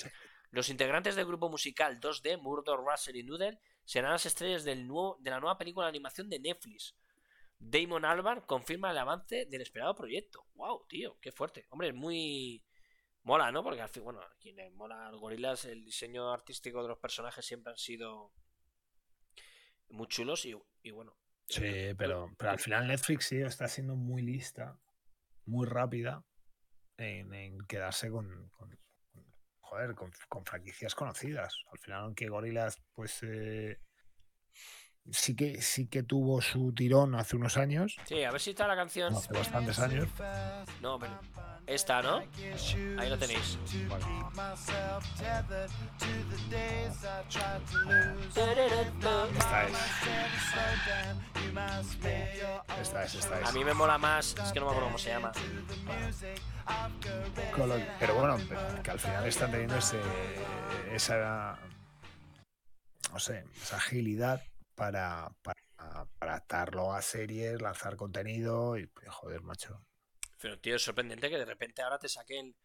Los integrantes del grupo musical 2D, Murder, Russell y Noodle, serán las estrellas del nuevo, de la nueva película de animación de Netflix. Damon Albarn confirma el avance del esperado proyecto. ¡Wow, tío! ¡Qué fuerte! Hombre, es muy mola, ¿no? Porque al fin, bueno, a quienes mola los gorilas, el diseño artístico de los personajes siempre han sido muy chulos y, bueno. Sí, pero, pero al final Netflix sí está siendo muy lista, muy rápida en, quedarse con, joder, con, franquicias conocidas. Al final, aunque Gorilas, pues eh, sí que sí que tuvo su tirón hace unos años. Sí, a ver si está la canción. hace bastantes años. No, pero esta, ¿no? Ahí lo tenéis. Esta es. Esta es, esta es. A mí me mola más, es que no me acuerdo cómo se llama. Pero bueno, que al final están teniendo ese, esa, no sé, esa agilidad para, para, para adaptarlo a series, lanzar contenido y joder, macho. Pero, tío, es sorprendente que de repente ahora te saquen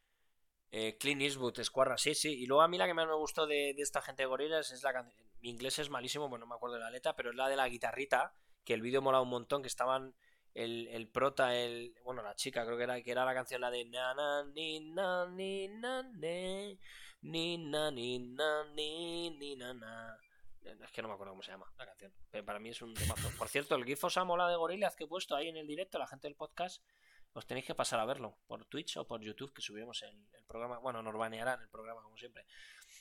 eh, Clean Eastwood, Squarra, sí, sí. Y luego a mí la que más me gustó de, esta gente de gorilas es la canción. Mi inglés es malísimo, bueno, no me acuerdo de la letra, pero es la de la guitarrita, que el vídeo mola un montón, que estaban el, el prota, el. Bueno, la chica, creo que era, que era la canción la de na na ni na ni na ne ni na ni na ni na na. Es que no me acuerdo cómo se llama la canción. Pero para mí es un temazo. Por cierto, el GIF os ha mola de gorilas que he puesto ahí en el directo, la gente del podcast os tenéis que pasar a verlo por Twitch o por YouTube, que subimos el, programa. Bueno, nos banearán el programa, como siempre,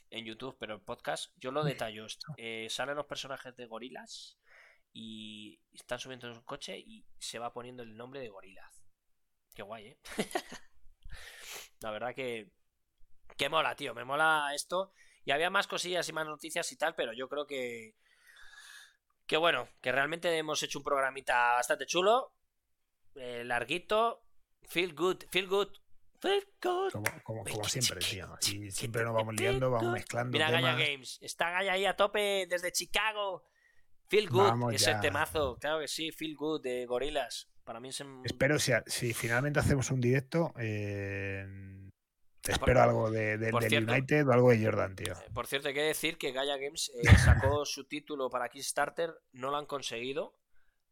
en YouTube, pero el podcast, yo lo detallo. Eh, salen los personajes de gorilas y están subiendo en un coche y se va poniendo el nombre de gorilas. Qué guay, ¿eh? La verdad que. Que mola, tío. Me mola esto. Y había más cosillas y más noticias y tal, pero yo creo que. Que bueno, que realmente hemos hecho un programita bastante chulo. Eh, larguito, Feel good, feel good. Feel good. Como, siempre, tío. Y siempre nos vamos liando, vamos mezclando. Mira Gaia Games. Está Gaia ahí a tope desde Chicago. Feel good. es el temazo. Claro que sí, Feel good de Gorilas. Para mí es. Espero si, si finalmente hacemos un directo. Eh, espero algo de, del United o algo de Jordan, tío. Eh, por cierto, hay que decir que Gaia Games eh, sacó su título para Kickstarter, no lo han conseguido.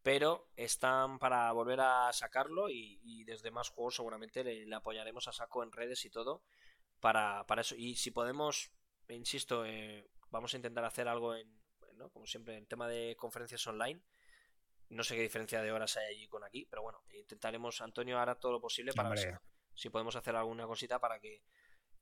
pero están para volver a sacarlo y, desde más juegos seguramente le, apoyaremos a saco en redes y todo para, para eso. Y si podemos, insisto, eh, vamos a intentar hacer algo en, ¿no? como siempre, en tema de conferencias online. No sé qué diferencia de horas hay allí con aquí, pero bueno, intentaremos, Antonio hará todo lo posible para si podemos hacer alguna cosita para que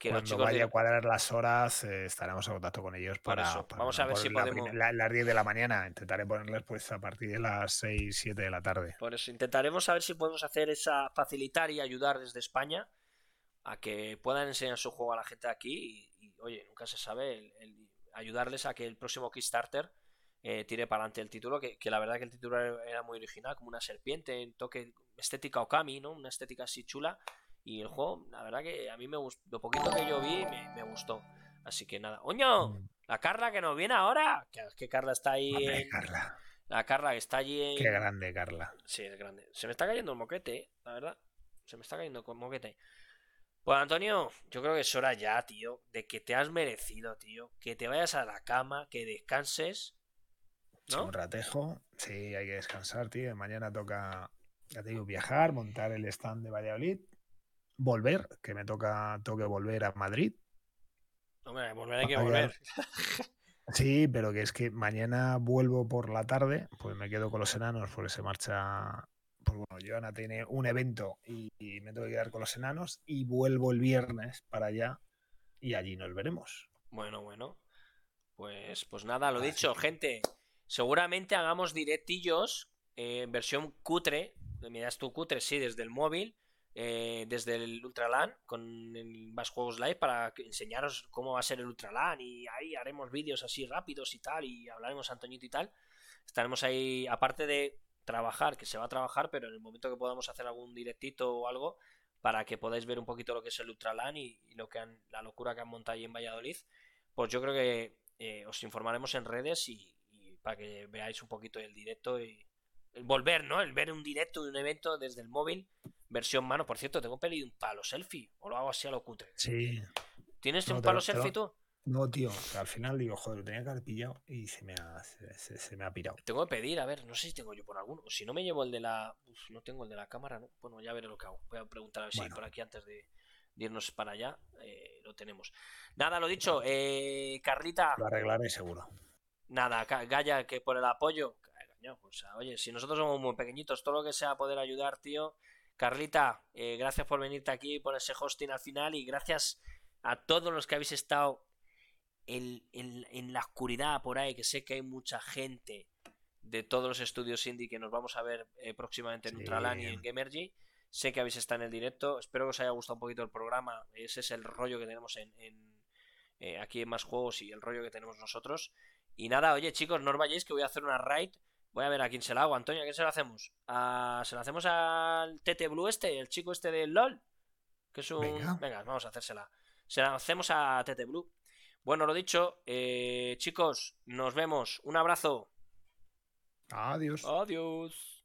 cuando vaya a cuadrar las horas, eh, estaremos en contacto con ellos para. Vamos a ver si podemos. las 10 de la mañana. Intentaré ponerles pues a partir de las 6, 7 de la tarde. Por eso, intentaremos saber si podemos hacer esa. facilitar y ayudar desde España a que puedan enseñar su juego a la gente aquí. Y, oye, nunca se sabe, el, ayudarles a que el próximo Kickstarter. Eh, tire para adelante el título, que, la verdad que el título era muy original, como una serpiente, en toque estética Okami, ¿no? Una estética así chula. Y el juego, la verdad que a mí me gustó. Lo poquito que yo vi me, gustó. Así que nada. ¡Oño! Mm. La Carla que nos viene ahora. Que, que Carla está ahí. Carla. La Carla que está allí. En... Qué grande, Carla. Sí, es grande. Se me está cayendo el moquete, eh, la verdad. Se me está cayendo el moquete. Pues Antonio, yo creo que es hora ya, tío, de que te has merecido, tío. Que te vayas a la cama, que descanses. ¿no? Un ratejo. Sí, hay que descansar, tío. Mañana toca, ya te digo, viajar, montar el stand de Valladolid volver, que me toca, toque volver a Madrid. Hombre, volver hay que volver. Sí, pero que es que mañana vuelvo por la tarde, pues me quedo con los enanos porque se marcha. Pues bueno, Joana tiene un evento y, me tengo que quedar con los enanos y vuelvo el viernes para allá y allí nos veremos. Bueno, bueno. Pues, pues nada, lo dicho, gente. Seguramente hagamos directillos en eh, versión cutre. Miras tu cutre, sí, desde el móvil eh, desde el Ultralan con más juegos live para enseñaros cómo va a ser el Ultralan y ahí haremos vídeos así rápidos y tal y hablaremos Antoñito y tal. Estaremos ahí, aparte de trabajar, que se va a trabajar, pero en el momento que podamos hacer algún directito o algo para que podáis ver un poquito lo que es el Ultralan y, lo que han, la locura que han montado ahí en Valladolid, pues yo creo que eh, os informaremos en redes y, y, para que veáis un poquito el directo y el volver, ¿no? El ver un directo de un evento desde el móvil versión mano. Por cierto, tengo pedido un palo selfie. O lo hago así a lo cutre. Sí. ¿Tienes un palo selfie tú? No, tío. Al final digo, joder, lo tenía que haber pillado y se me ha, se, me ha pirado. Tengo que pedir, a ver, no sé si tengo yo por alguno. Si no me llevo el de la. Uf, no tengo el de la cámara, ¿no? Bueno, ya veré lo que hago. Voy a preguntar a ver si por aquí antes de, irnos para allá eh, lo tenemos. Nada, lo dicho, eh, Carlita. Lo arreglaré seguro. Nada, Gaya, que por el apoyo. Pues, oye, si nosotros somos muy pequeñitos, todo lo que sea poder ayudar, tío, Carlita, eh, gracias por venirte aquí, por ese hosting al final y gracias a todos los que habéis estado en, la oscuridad por ahí, que sé que hay mucha gente de todos los estudios indie que nos vamos a ver eh, próximamente en Ultralan y en Gamergy. Sé que habéis estado en el directo, espero que os haya gustado un poquito el programa. Ese es el rollo que tenemos en, eh, aquí en más juegos y el rollo que tenemos nosotros. Y nada, oye chicos, no os vayáis que voy a hacer una raid Voy a ver a quién se la hago, Antonio. ¿A quién se la hacemos? ¿Se la hacemos al TT Blue este? El chico este del LOL. Que es un. Venga, vamos a hacérsela. Se la hacemos a TT Blue. Bueno, lo dicho, eh, chicos, nos vemos. Un abrazo. Adiós. Adiós.